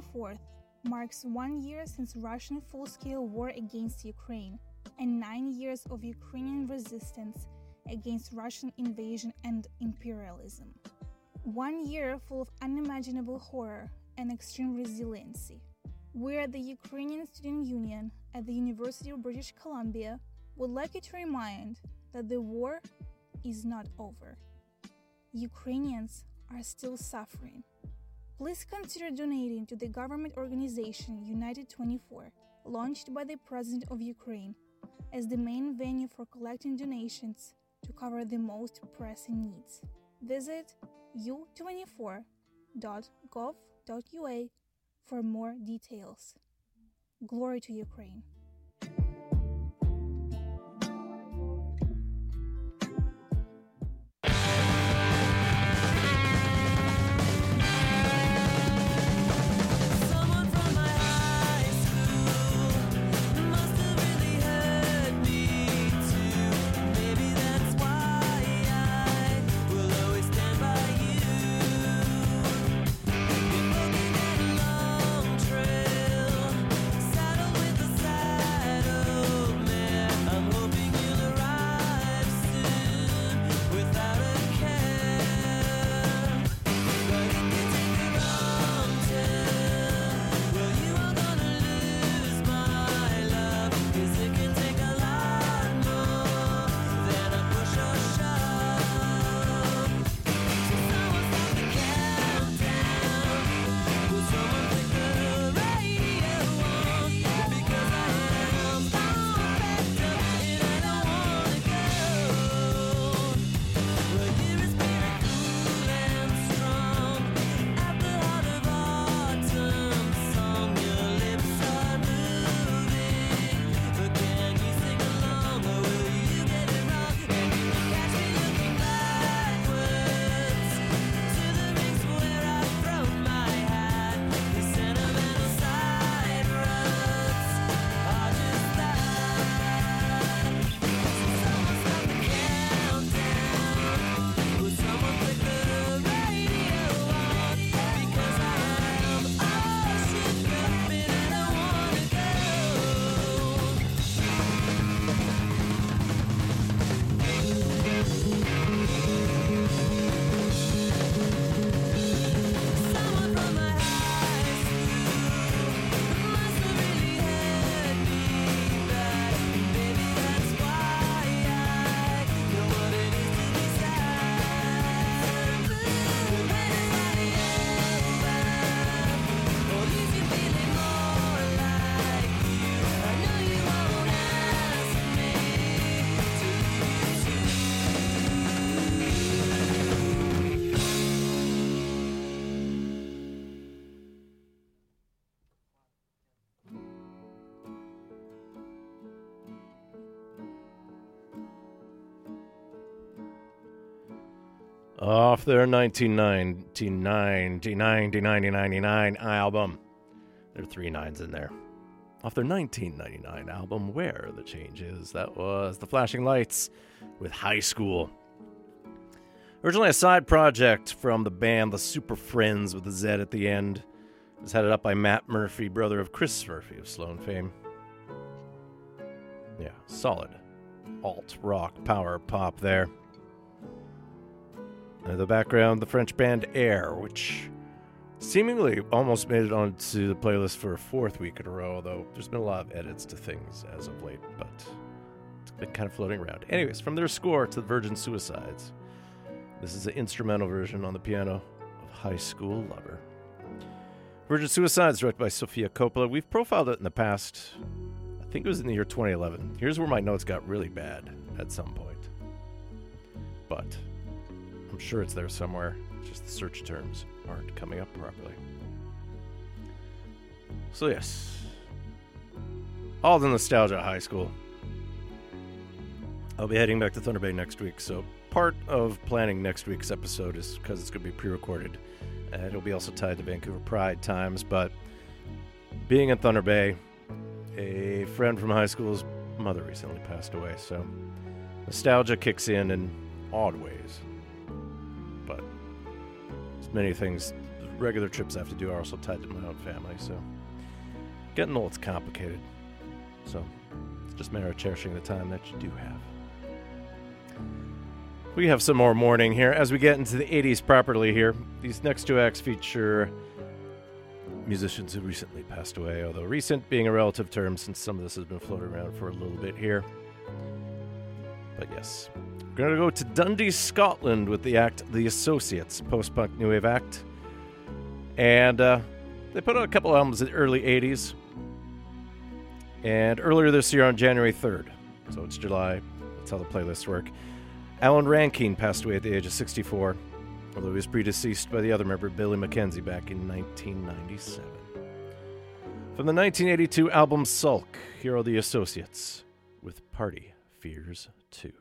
24th marks one year since Russian full scale war against Ukraine and nine years of Ukrainian resistance against Russian invasion and imperialism. One year full of unimaginable horror and extreme resiliency. We at the Ukrainian Student Union at the University of British Columbia would like you to remind that the war is not over. Ukrainians are still suffering. Please consider donating to the government organization United 24, launched by the President of Ukraine, as the main venue for collecting donations to cover the most pressing needs. Visit u24.gov.ua for more details. Glory to Ukraine. Off their 1999 album. There are three nines in there. Off their 1999 album, Where the Change Is, that was The Flashing Lights with High School. Originally a side project from the band The Superfriendz with the Z at the end. It was headed up by Matt Murphy, brother of Chris Murphy of Sloan fame. Yeah, solid alt rock power pop there. In the background, the French band Air, which seemingly almost made it onto the playlist for a fourth week in a row, although there's been a lot of edits to things as of late, but it's been kind of floating around. Anyways, from their score to the Virgin Suicides, this is an instrumental version on the piano of High School Lover. Virgin Suicides, directed by Sofia Coppola. We've profiled it in the past. I think it was in the year 2011. Here's where my notes got really bad at some point. But I'm sure it's there somewhere. Just the search terms aren't coming up properly. So, yes. All the nostalgia high school. I'll be heading back to Thunder Bay next week, so part of planning next week's episode is because it's going to be pre recorded. And it'll be also tied to Vancouver Pride times, but being in Thunder Bay, a friend from high school's mother recently passed away, so nostalgia kicks in in odd ways. Many things, regular trips I have to do are also tied to my own family, so getting old is complicated. So it's just a matter of cherishing the time that you do have. We have some more morning here as we get into the 80s properly here. These next two acts feature musicians who recently passed away, although recent being a relative term since some of this has been floating around for a little bit here. But yes, we're going to go to Dundee, Scotland with the act The Associates, post punk new wave act. And uh, they put out a couple albums in the early 80s. And earlier this year on January 3rd, so it's July, that's how the playlists work. Alan Rankine passed away at the age of 64, although he was predeceased by the other member, Billy Mackenzie, back in 1997. From the 1982 album Sulk, here are the Associates with Party Fears 2.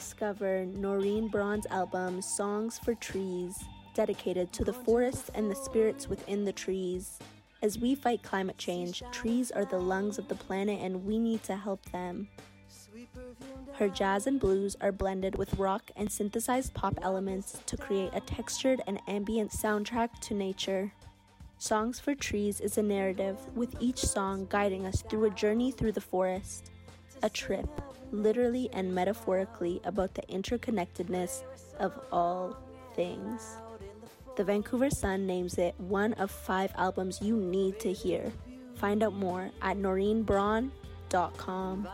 Discover Noreen Braun's album Songs for Trees, dedicated to the forest and the spirits within the trees. As we fight climate change, trees are the lungs of the planet and we need to help them. Her jazz and blues are blended with rock and synthesized pop elements to create a textured and ambient soundtrack to nature. Songs for Trees is a narrative, with each song guiding us through a journey through the forest. A trip, literally and metaphorically, about the interconnectedness of all things. The Vancouver Sun names it one of five albums you need to hear. Find out more at noreenbraun.com.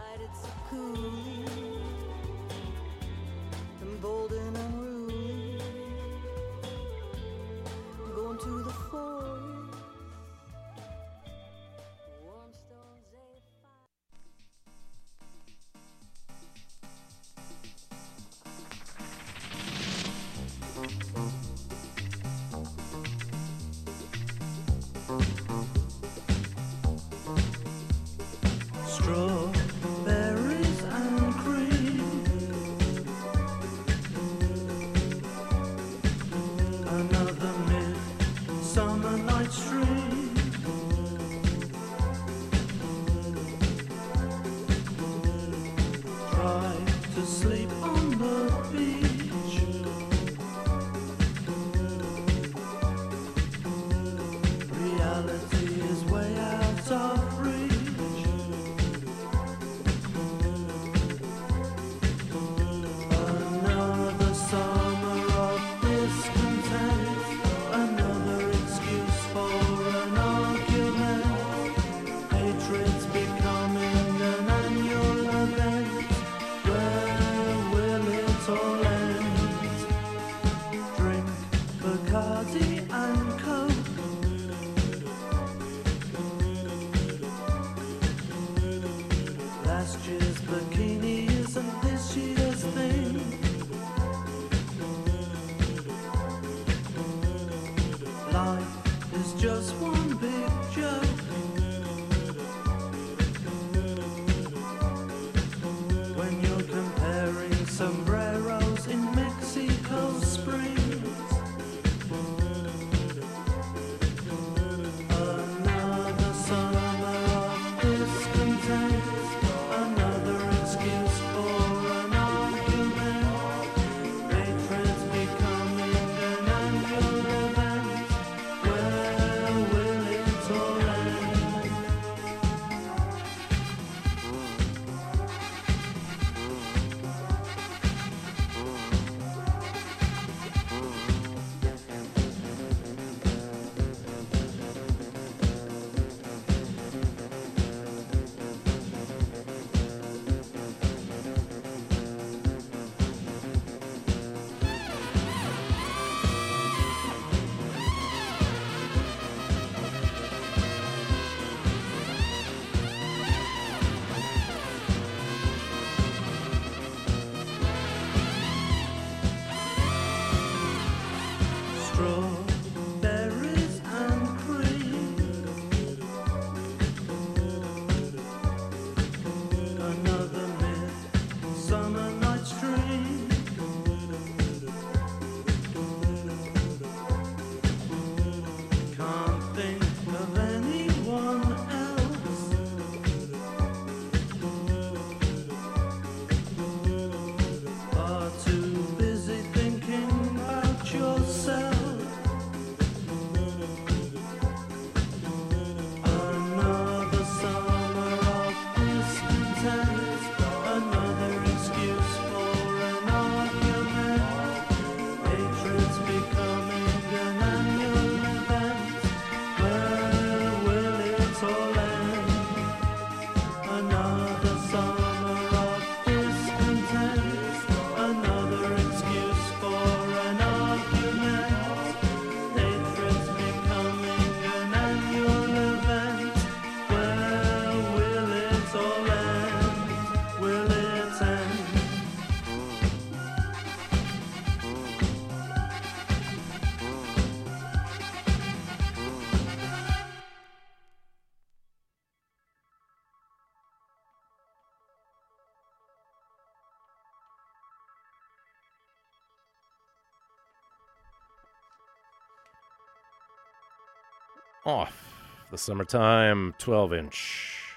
the summertime 12 inch.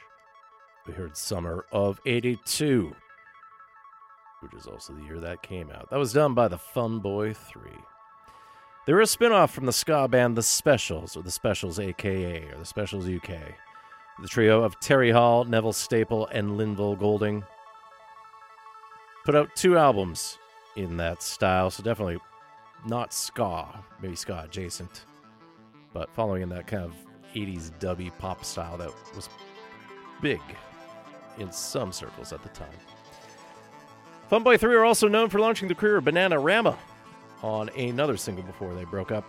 We heard Summer of 82, which is also the year that came out. That was done by the Fun Boy 3. They were a spin off from the ska band The Specials, or The Specials AKA, or The Specials UK. The trio of Terry Hall, Neville Staple, and Lynval Golding put out two albums in that style, so definitely not ska, maybe ska adjacent, but following in that kind of 80s dubby pop style that was big in some circles at the time. Funboy 3 are also known for launching the career of Bananarama on another single before they broke up.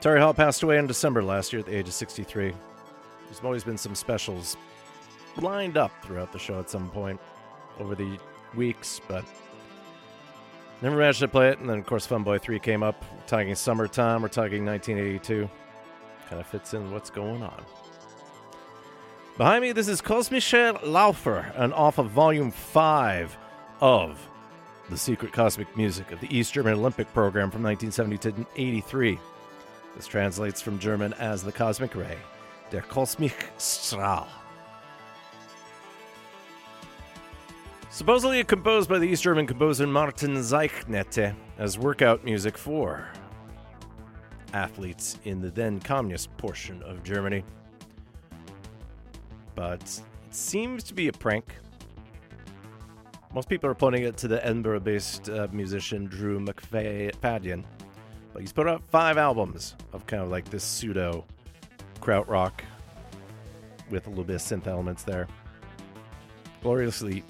Terry Hall passed away in December last year at the age of 63. There's always been some specials lined up throughout the show at some point over the weeks, but never managed to play it. And then, of course, Funboy 3 came up. Talking summertime, we're talking 1982. Kind of fits in what's going on. Behind me, this is Kosmischer Läufer, and off of volume 5 of The Secret Cosmic Music of the East German Olympic Program from 1970 to 83. This translates from German as the Cosmic Ray, der Kosmik Strahl. Supposedly composed by the East German composer Martin Zeichnete as workout music for athletes in the then communist portion of Germany. But it seems to be a prank. Most people are pointing it to the Edinburgh based uh, musician Drew McFarlane. But he's put out five albums of kind of like this pseudo krautrock with a little bit of synth elements there. Gloriously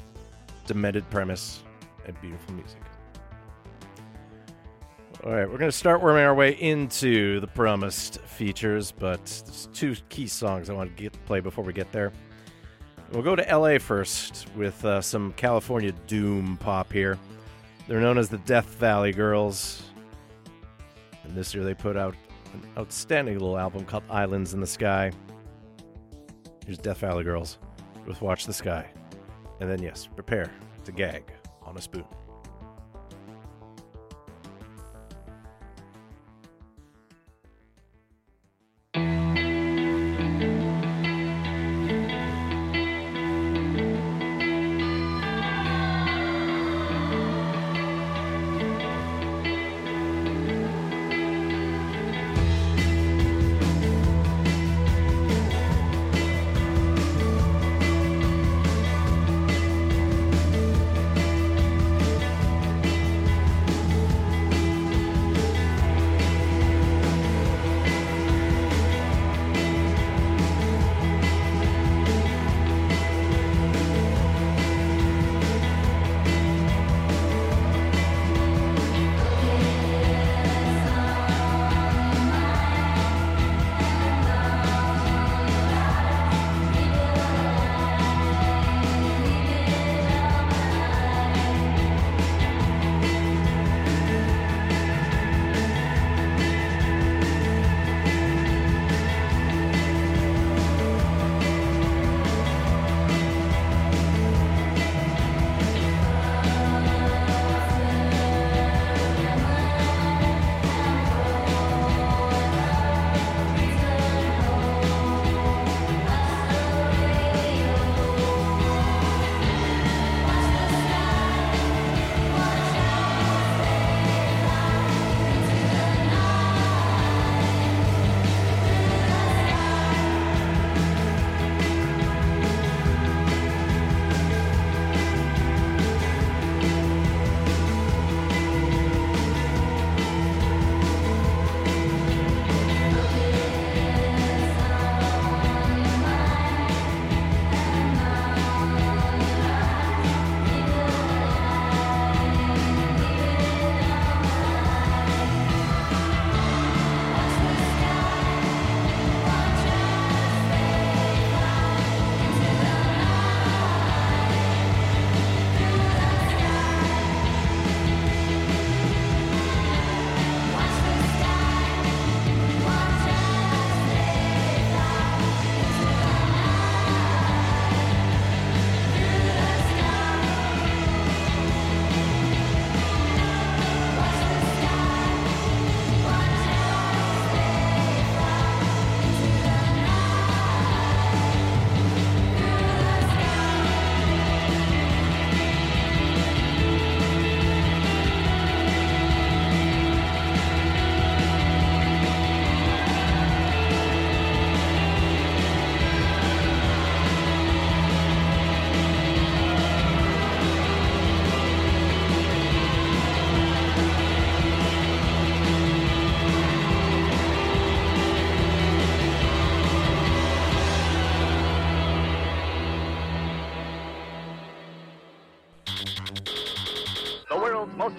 demented premise and beautiful music. All right, we're going to start worming our way into the promised features, but there's two key songs I want to get play before we get there. We'll go to LA first with uh, some California doom pop here. They're known as the Death Valley Girls. And this year they put out an outstanding little album called Islands in the Sky. Here's Death Valley Girls with Watch the Sky. And then, yes, prepare to gag on a spoon.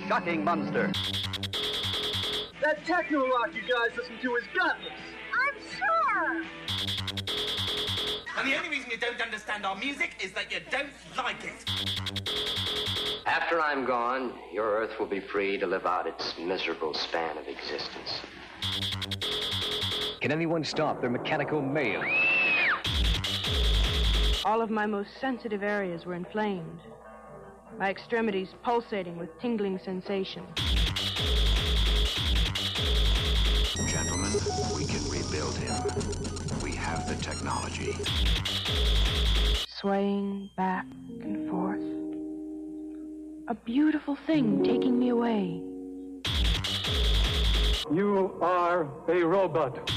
Shocking monster. That techno rock you guys listen to is gutless. I'm sure. And the only reason you don't understand our music is that you don't like it. After I'm gone, your Earth will be free to live out its miserable span of existence. Can anyone stop their mechanical mail? All of my most sensitive areas were inflamed, my extremities pulsating with tingling sensation. Gentlemen, we can rebuild him. We have the technology. Swaying back and forth. A beautiful thing taking me away. You are a robot.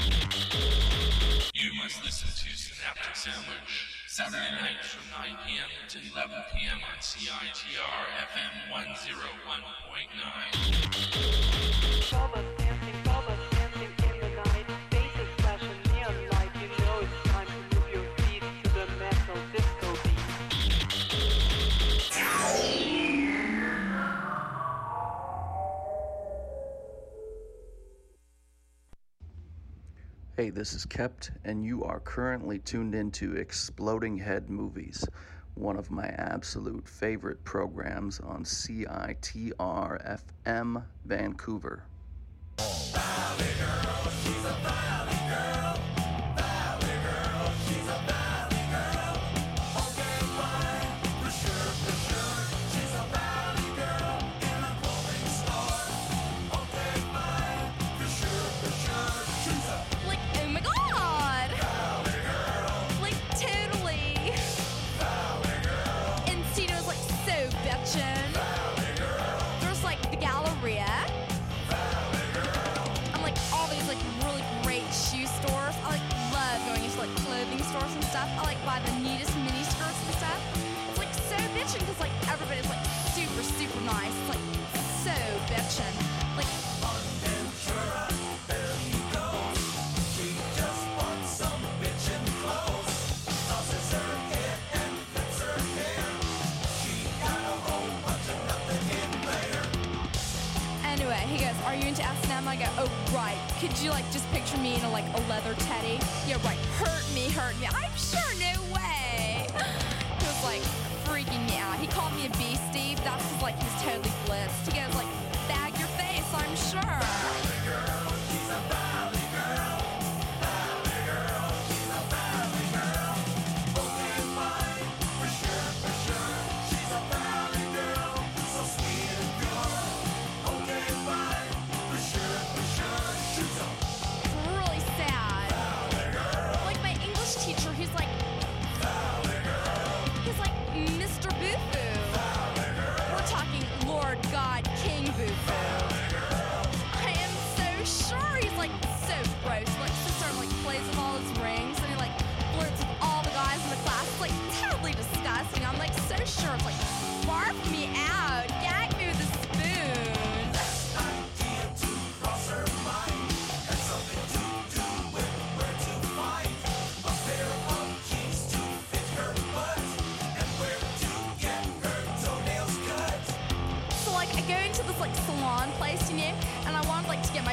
You must listen to Synaptic Sandwich. Saturday nights from 9 p.m. to 11 p.m. on CITR FM 101.9. Hey, this is Kept, and you are currently tuned into Exploding Head Movies, one of my absolute favorite programs on CITR FM Vancouver. I go, Oh, right. Could you, like, just picture me in a, like, a leather teddy? Yeah, right. Hurt me, hurt me. I'm sure, no way. He was, like, freaking me out. He called me a beastie. That's 'cause, like, he's totally blitzed. He goes, like, Bag your face, I'm sure.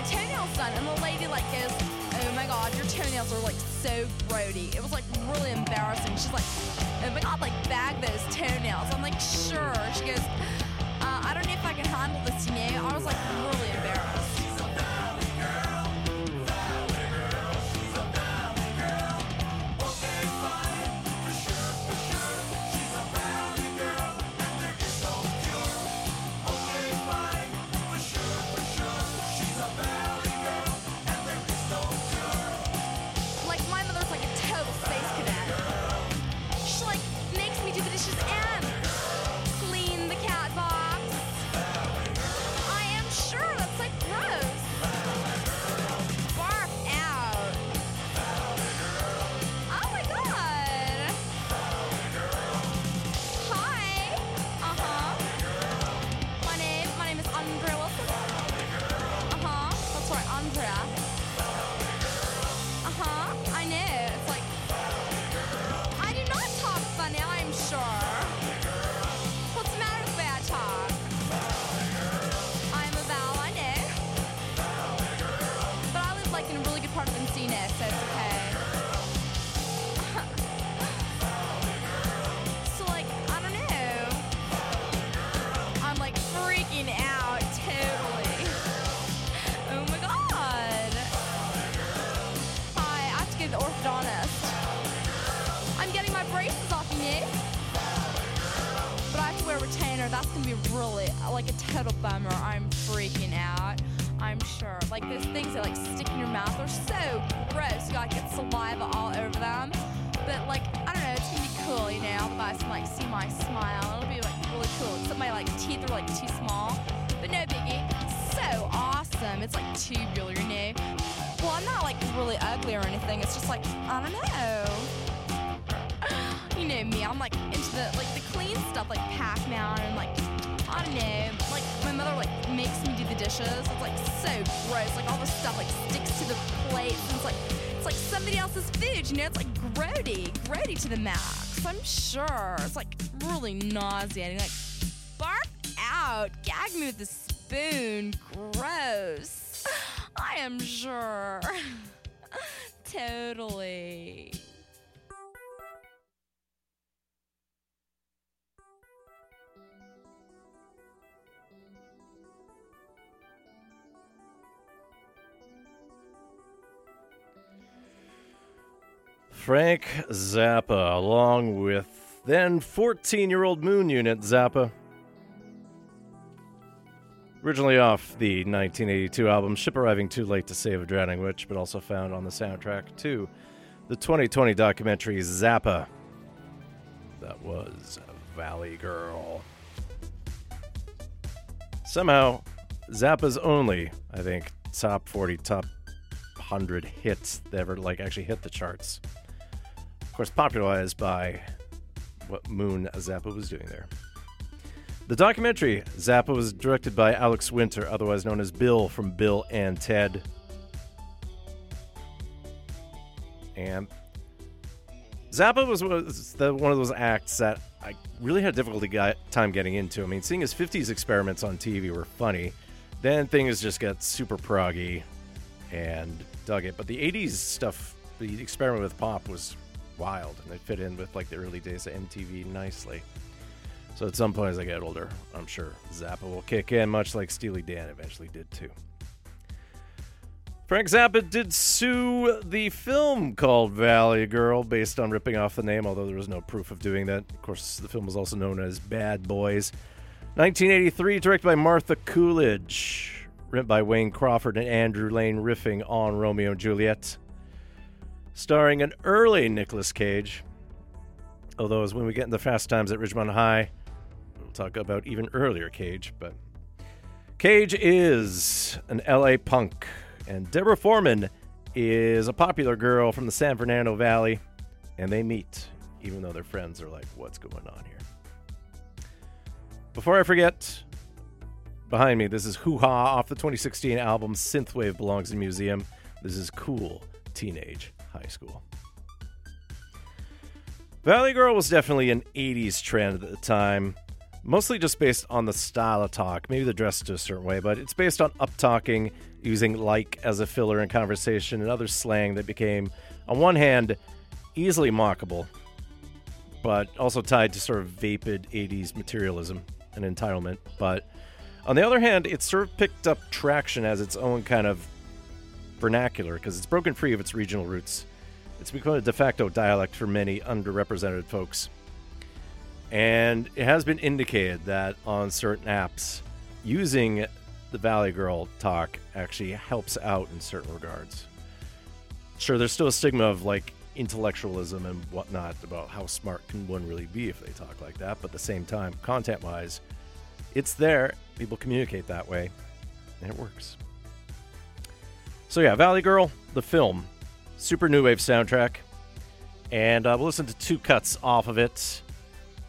My toenails done, and the lady like goes, "Oh my god, your toenails are like so grody." It was like really embarrassing. She's like, "Oh my god, like bag those toenails." I'm like, "Sure." She goes, uh, "I don't know if I can handle this," you know. I was like really nauseating. Like bark out, gag me with a spoon. Gross. I am sure. totally. Frank Zappa, along with then 14 year old Moon Unit Zappa. Originally off the 1982 album Ship Arriving Too Late to Save a Drowning Witch, but also found on the soundtrack to the 2020 documentary Zappa. That was Valley Girl. Somehow, Zappa's only, I think, top 40, top 100 hits that ever like actually hit the charts. Of course, popularized by what Moon Zappa was doing there. The documentary Zappa was directed by Alex Winter, otherwise known as Bill from Bill and Ted. And Zappa was, was the, one of those acts that I really had difficulty time getting into. I mean, seeing his 50s experiments on TV were funny. Then things just got super proggy and dug it. But the 80s stuff, the experiment with pop was wild and they fit in with like the early days of MTV nicely. So at some point as I get older, I'm sure Zappa will kick in, much like Steely Dan eventually did too. Frank Zappa did sue the film called Valley Girl based on ripping off the name, although there was no proof of doing that. Of course, the film was also known as Bad Boys. 1983, directed by Martha Coolidge, written by Wayne Crawford and Andrew Lane, riffing on Romeo and Juliet. Starring an early Nicolas Cage, although as when we get into the Fast Times at Ridgemont High, we'll talk about even earlier Cage, but Cage is an LA punk, and Deborah Foreman is a popular girl from the San Fernando Valley, and they meet, even though their friends are like, What's going on here? Before I forget, behind me, this is Hoo Ha off the 2016 album Synthwave Belongs in Museum. This is cool teenage high school. Valley Girl was definitely an 80s trend at the time, mostly just based on the style of talk, maybe the dress to a certain way, but it's based on up talking, using like as a filler in conversation, and other slang that became, on one hand, easily mockable, but also tied to sort of vapid 80s materialism and entitlement. But on the other hand, it sort of picked up traction as its own kind of vernacular because it's broken free of its regional roots. It's become a de facto dialect for many underrepresented folks. And it has been indicated that on certain apps, using the Valley Girl talk actually helps out in certain regards. Sure, there's still a stigma of like intellectualism and whatnot about how smart can one really be if they talk like that, but at the same time, content wise, it's there. People communicate that way, and it works. So yeah, Valley Girl, the film, super new wave soundtrack, and uh, we'll listen to two cuts off of it,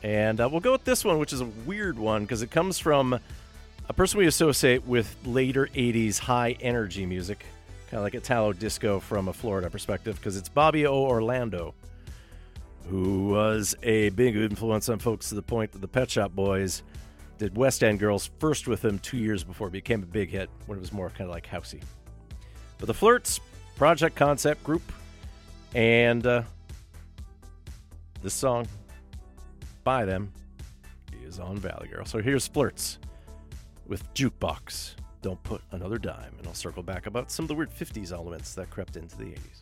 and uh, we'll go with this one, which is a weird one because it comes from a person we associate with later '80s high energy music, kind of like Italo disco from a Florida perspective, because it's Bobby O. Orlando, who was a big influence on folks to the point that the Pet Shop Boys did West End Girls first with him two years before it became a big hit when it was more kind of like housey. But the Flirts, project concept group, and uh, this song by them is on Valley Girl. So here's Flirts with Jukebox. Don't put another dime. And I'll circle back about some of the weird 50s elements that crept into the 80s.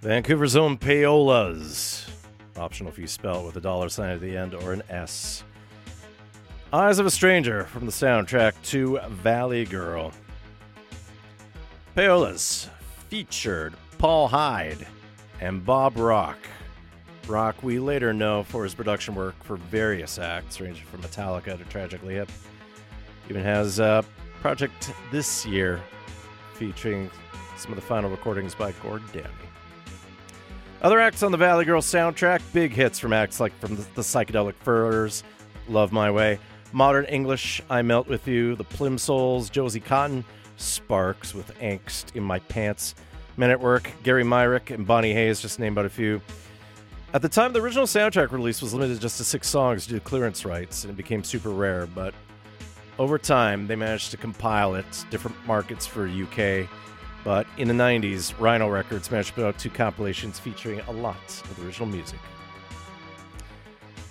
Vancouver's own Payolas. Optional if you spell it with a dollar sign at the end or an S. Eyes of a Stranger from the soundtrack to Valley Girl. Payolas featured Paul Hyde and Bob Rock. Rock, we later know for his production work for various acts, ranging from Metallica to Tragically Hip. Even has a project this year featuring some of the final recordings by Gord Downie. Other acts on the Valley Girl soundtrack, big hits from acts like from the, the Psychedelic Furs, Love My Way, Modern English, I Melt With You, The Plimsouls, Josie Cotton, Sparks with Angst in My Pants, Men at Work, Gary Myrick, and Bonnie Hayes, just named but a few. At the time, the original soundtrack release was limited just to six songs due to clearance rights, and it became super rare, but over time, they managed to compile it, different markets for UK. But in the 90s, Rhino Records put out two compilations featuring a lot of original music.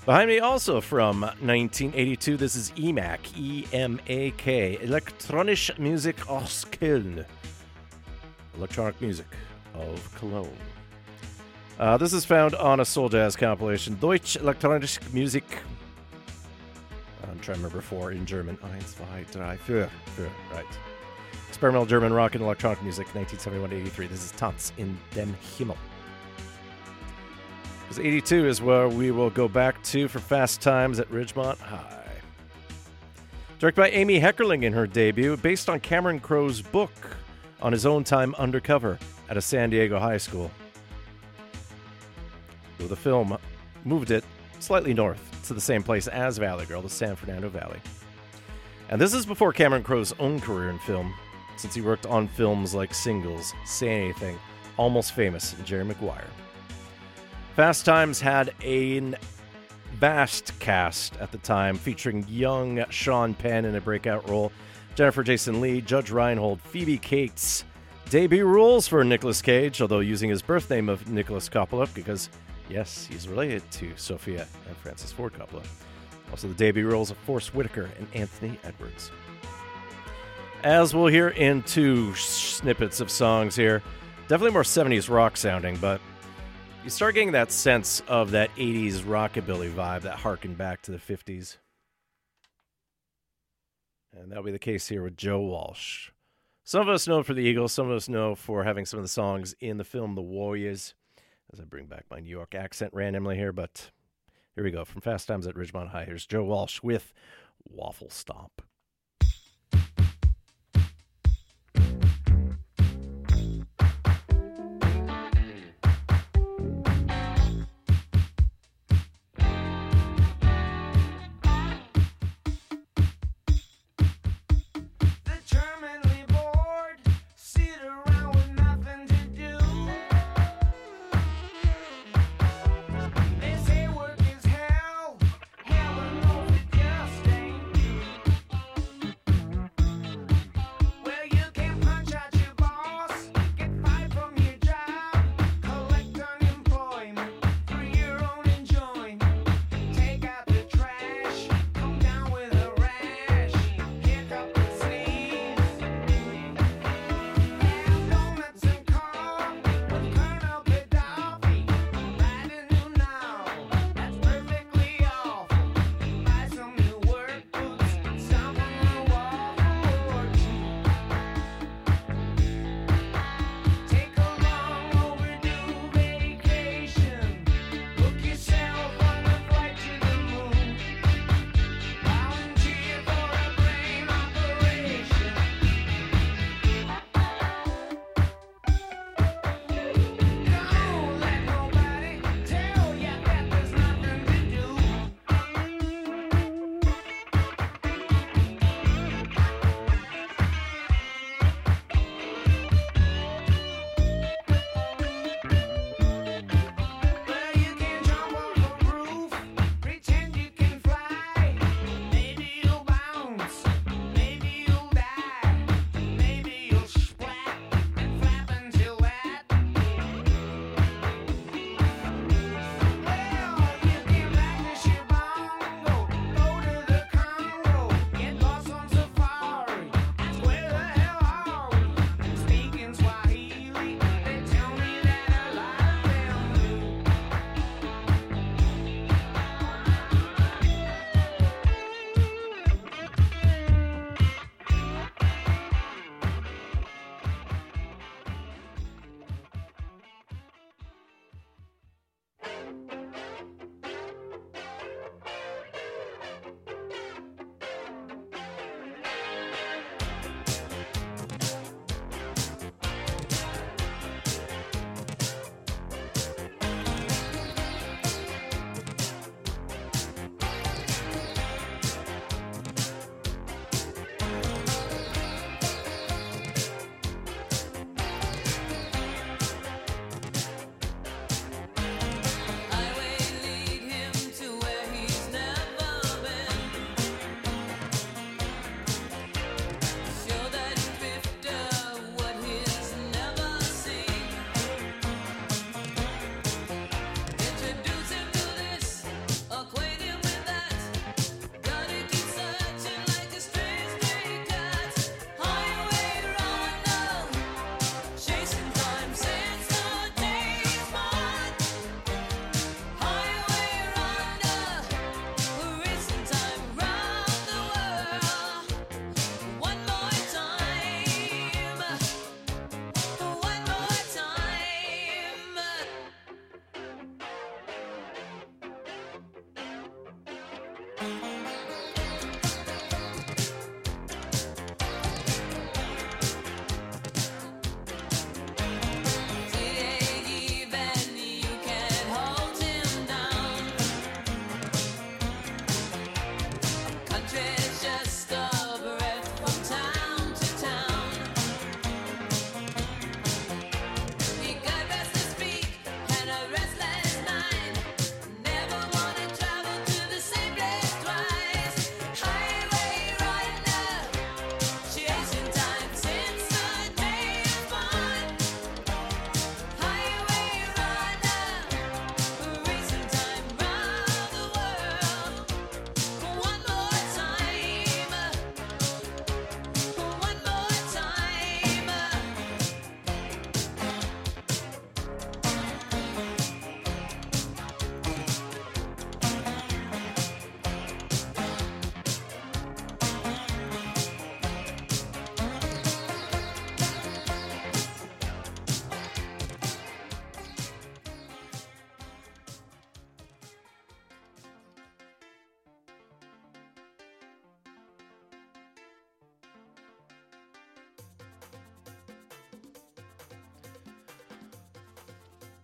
Behind me, also from 1982, this is EMAK, E M A K, Elektronische Musik aus Köln. Electronic Music of Cologne. Uh, this is found on a soul jazz compilation, Deutsche Elektronische Musik. I'm trying to remember four in German. Eins, zwei, drei, vier. Vier, right. Experimental German rock and electronic music, 1971 83. This is Tanz in den Himmel. Because 82 is where we will go back to for Fast Times at Ridgemont High. Directed by Amy Heckerling in her debut, based on Cameron Crowe's book on his own time undercover at a San Diego high school. Though the film moved it slightly north to the same place as Valley Girl, the San Fernando Valley. And this is before Cameron Crowe's own career in film, since he worked on films like Singles, Say Anything, Almost Famous, and Jerry Maguire. Fast Times had a vast cast at the time, featuring young Sean Penn in a breakout role, Jennifer Jason Leigh, Judge Reinhold, Phoebe Cates. Debut roles for Nicolas Cage, although using his birth name of Nicholas Coppola, because yes, he's related to Sofia and Francis Ford Coppola. Also, the debut roles of Forest Whitaker and Anthony Edwards. As we'll hear in two snippets of songs here, definitely more 70s rock sounding, but you start getting that sense of that 80s rockabilly vibe that harkened back to the 50s. And that'll be the case here with Joe Walsh. Some of us know for the Eagles, some of us know for having some of the songs in the film The Warriors. As I bring back my New York accent randomly here, but here we go. From Fast Times at Ridgemont High, here's Joe Walsh with Waffle Stomp.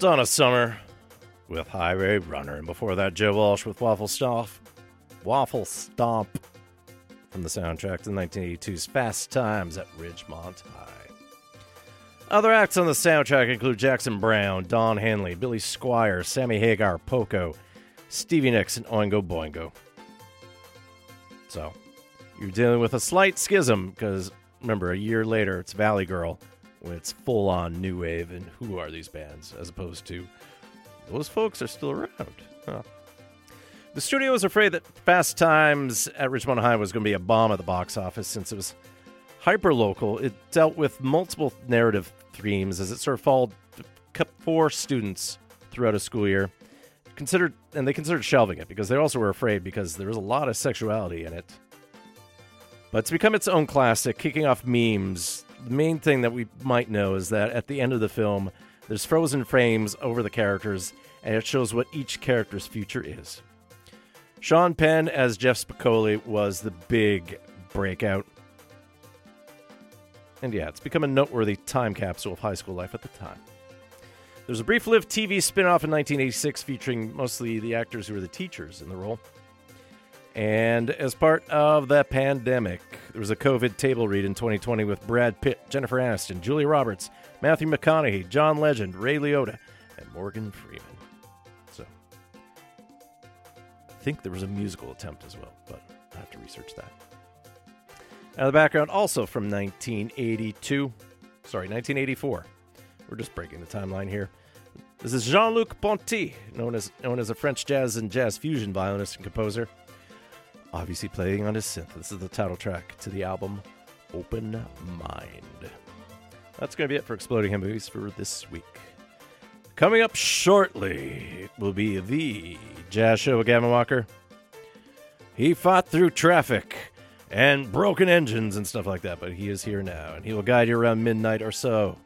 Donna Summer with Highway Runner, and before that, Joe Walsh with Waffle Stomp. Waffle Stomp from the soundtrack to 1982's Fast Times at Ridgemont High. Other acts on the soundtrack include Jackson Browne, Don Henley, Billy Squier, Sammy Hagar, Poco, Stevie Nicks, and Oingo Boingo. So, you're dealing with a slight schism because remember, a year later, it's Valley Girl when it's full on new wave. And who are these bands as opposed to those folks are still around? Huh. The studio was afraid that Fast Times at Richmond High was going to be a bomb at the box office since it was hyper local. It dealt with multiple narrative themes as it sort of followed four students throughout a school year. Considered and they considered shelving it because they also were afraid because there was a lot of sexuality in it. But it's become its own classic, kicking off memes. The main thing that we might know is that at the end of the film, there's frozen frames over the characters, and it shows what each character's future is. Sean Penn as Jeff Spicoli was the big breakout. And yeah, it's become a noteworthy time capsule of high school life at the time. There's a brief lived TV spin off in 1986 featuring mostly the actors who were the teachers in the role. And as part of the pandemic, there was a COVID table read in 2020 with Brad Pitt, Jennifer Aniston, Julia Roberts, Matthew McConaughey, John Legend, Ray Liotta, and Morgan Freeman. So, I think there was a musical attempt as well, but I have to research that. Now, the background also from 1982, sorry, 1984. We're just breaking the timeline here. This is Jean Luc Ponty, known as, known as a French jazz and jazz fusion violinist and composer obviously playing on his synth. This is the title track to the album Open Mind. That's going to be it for Exploding Head Movies for this week. Coming up shortly will be the Jazz Show with Gavin Walker. He fought through traffic and broken engines and stuff like that, but he is here now, and he will guide you around midnight or so.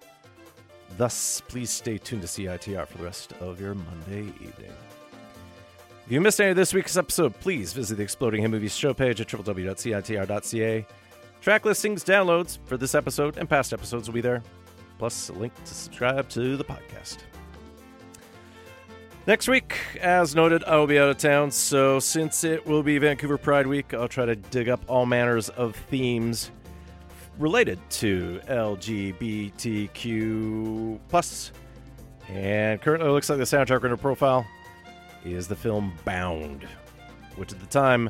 Thus, please stay tuned to CITR for the rest of your Monday evening. If you missed any of this week's episode, please visit the Exploding Head Movies show page at www.citr.ca. Track listings, downloads for this episode and past episodes will be there, plus a link to subscribe to the podcast. Next week, as noted, I will be out of town, so since it will be Vancouver Pride Week, I'll try to dig up all manners of themes related to LGBTQ plus. And currently, it looks like the soundtrack under profile is the film Bound, which at the time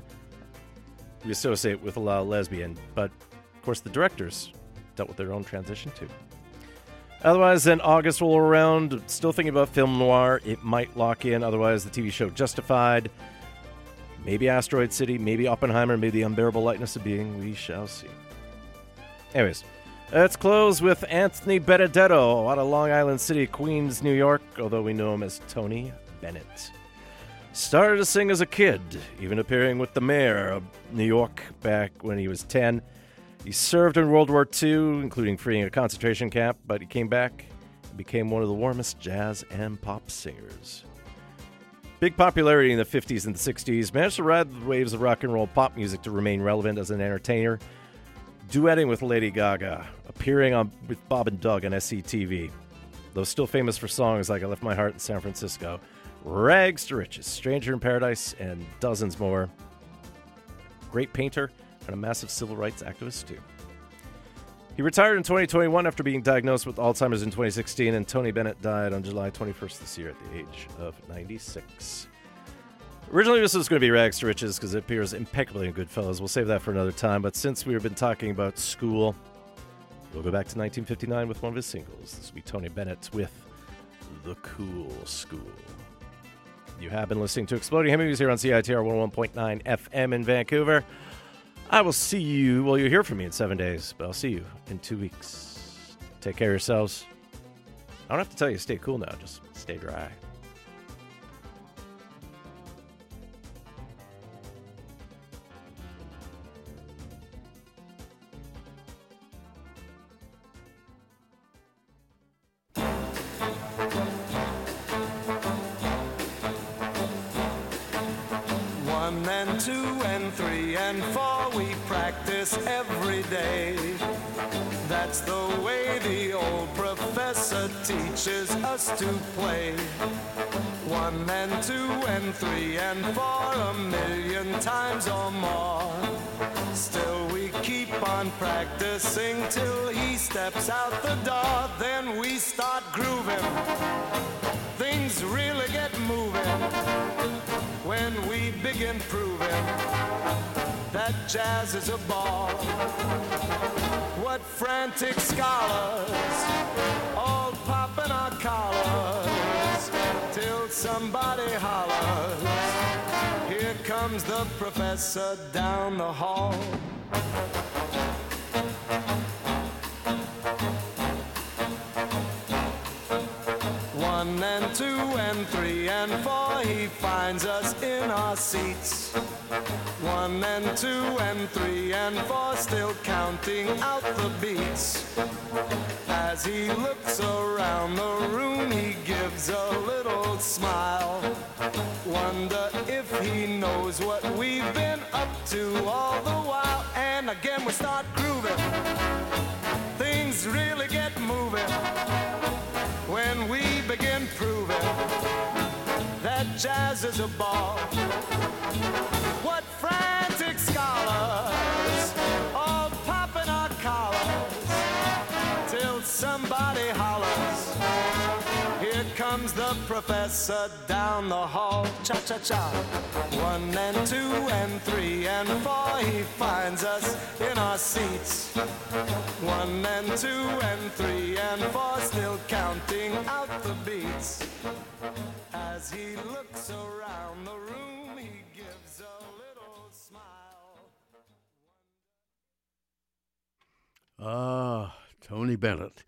we associate with a lot of lesbian, but of course the directors dealt with their own transition too. Otherwise, then August will around. Still thinking about film noir. It might lock in. Otherwise, the TV show Justified. Maybe Asteroid City. Maybe Oppenheimer. Maybe The Unbearable Lightness of Being. We shall see. Anyways, let's close with Anthony Benedetto out of Long Island City, Queens, New York, although we know him as Tony Bennett. Started to sing as a kid, even appearing with the mayor of New York back when he was 10. He served in World War II, including freeing a concentration camp, but he came back and became one of the warmest jazz and pop singers. Big popularity in the 50s and the 60s, managed to ride the waves of rock and roll pop music to remain relevant as an entertainer, duetting with Lady Gaga, appearing on with Bob and Doug on SCTV. Though still famous for songs like I Left My Heart in San Francisco, Rags to Riches, Stranger in Paradise, and dozens more. Great painter and a massive civil rights activist, too. He retired in 2021 after being diagnosed with Alzheimer's in 2016, and Tony Bennett died on July 21st this year at the age of 96. Originally, this was going to be Rags to Riches because it appears impeccably in Goodfellas. We'll save that for another time, but since we've been talking about school, we'll go back to 1959 with one of his singles. This will be Tony Bennett with The Cool School. You have been listening to Exploding Movies here on CITR 101.9 FM in Vancouver. I will see you, well, you'll hear from me in seven days, but I'll see you in two weeks. Take care of yourselves. I don't have to tell you, stay cool now, just stay dry. Three and four, we practice every day. That's the way the old professor teaches us to play. One and two and three and four a million times or more. Still we keep on practicing till he steps out the door. Then we start grooving. Things really get moving when we begin proving that jazz is a ball. What frantic scholars all popping our collars till somebody hollers. Here comes the professor down the hall. And three and four, he finds us in our seats. One and two and three and four, still counting out the beats. As he looks around the room, he gives a little smile. Wonder if he knows what we've been up to all the while. And again, we start grooving. Things really get moving jazz is a ball. What frantic the professor down the hall. Cha cha cha. One and two and three and four, he finds us in our seats. One and two and three and four, still counting out the beats. As he looks around the room, he gives a little smile. Ah, Tony Bennett.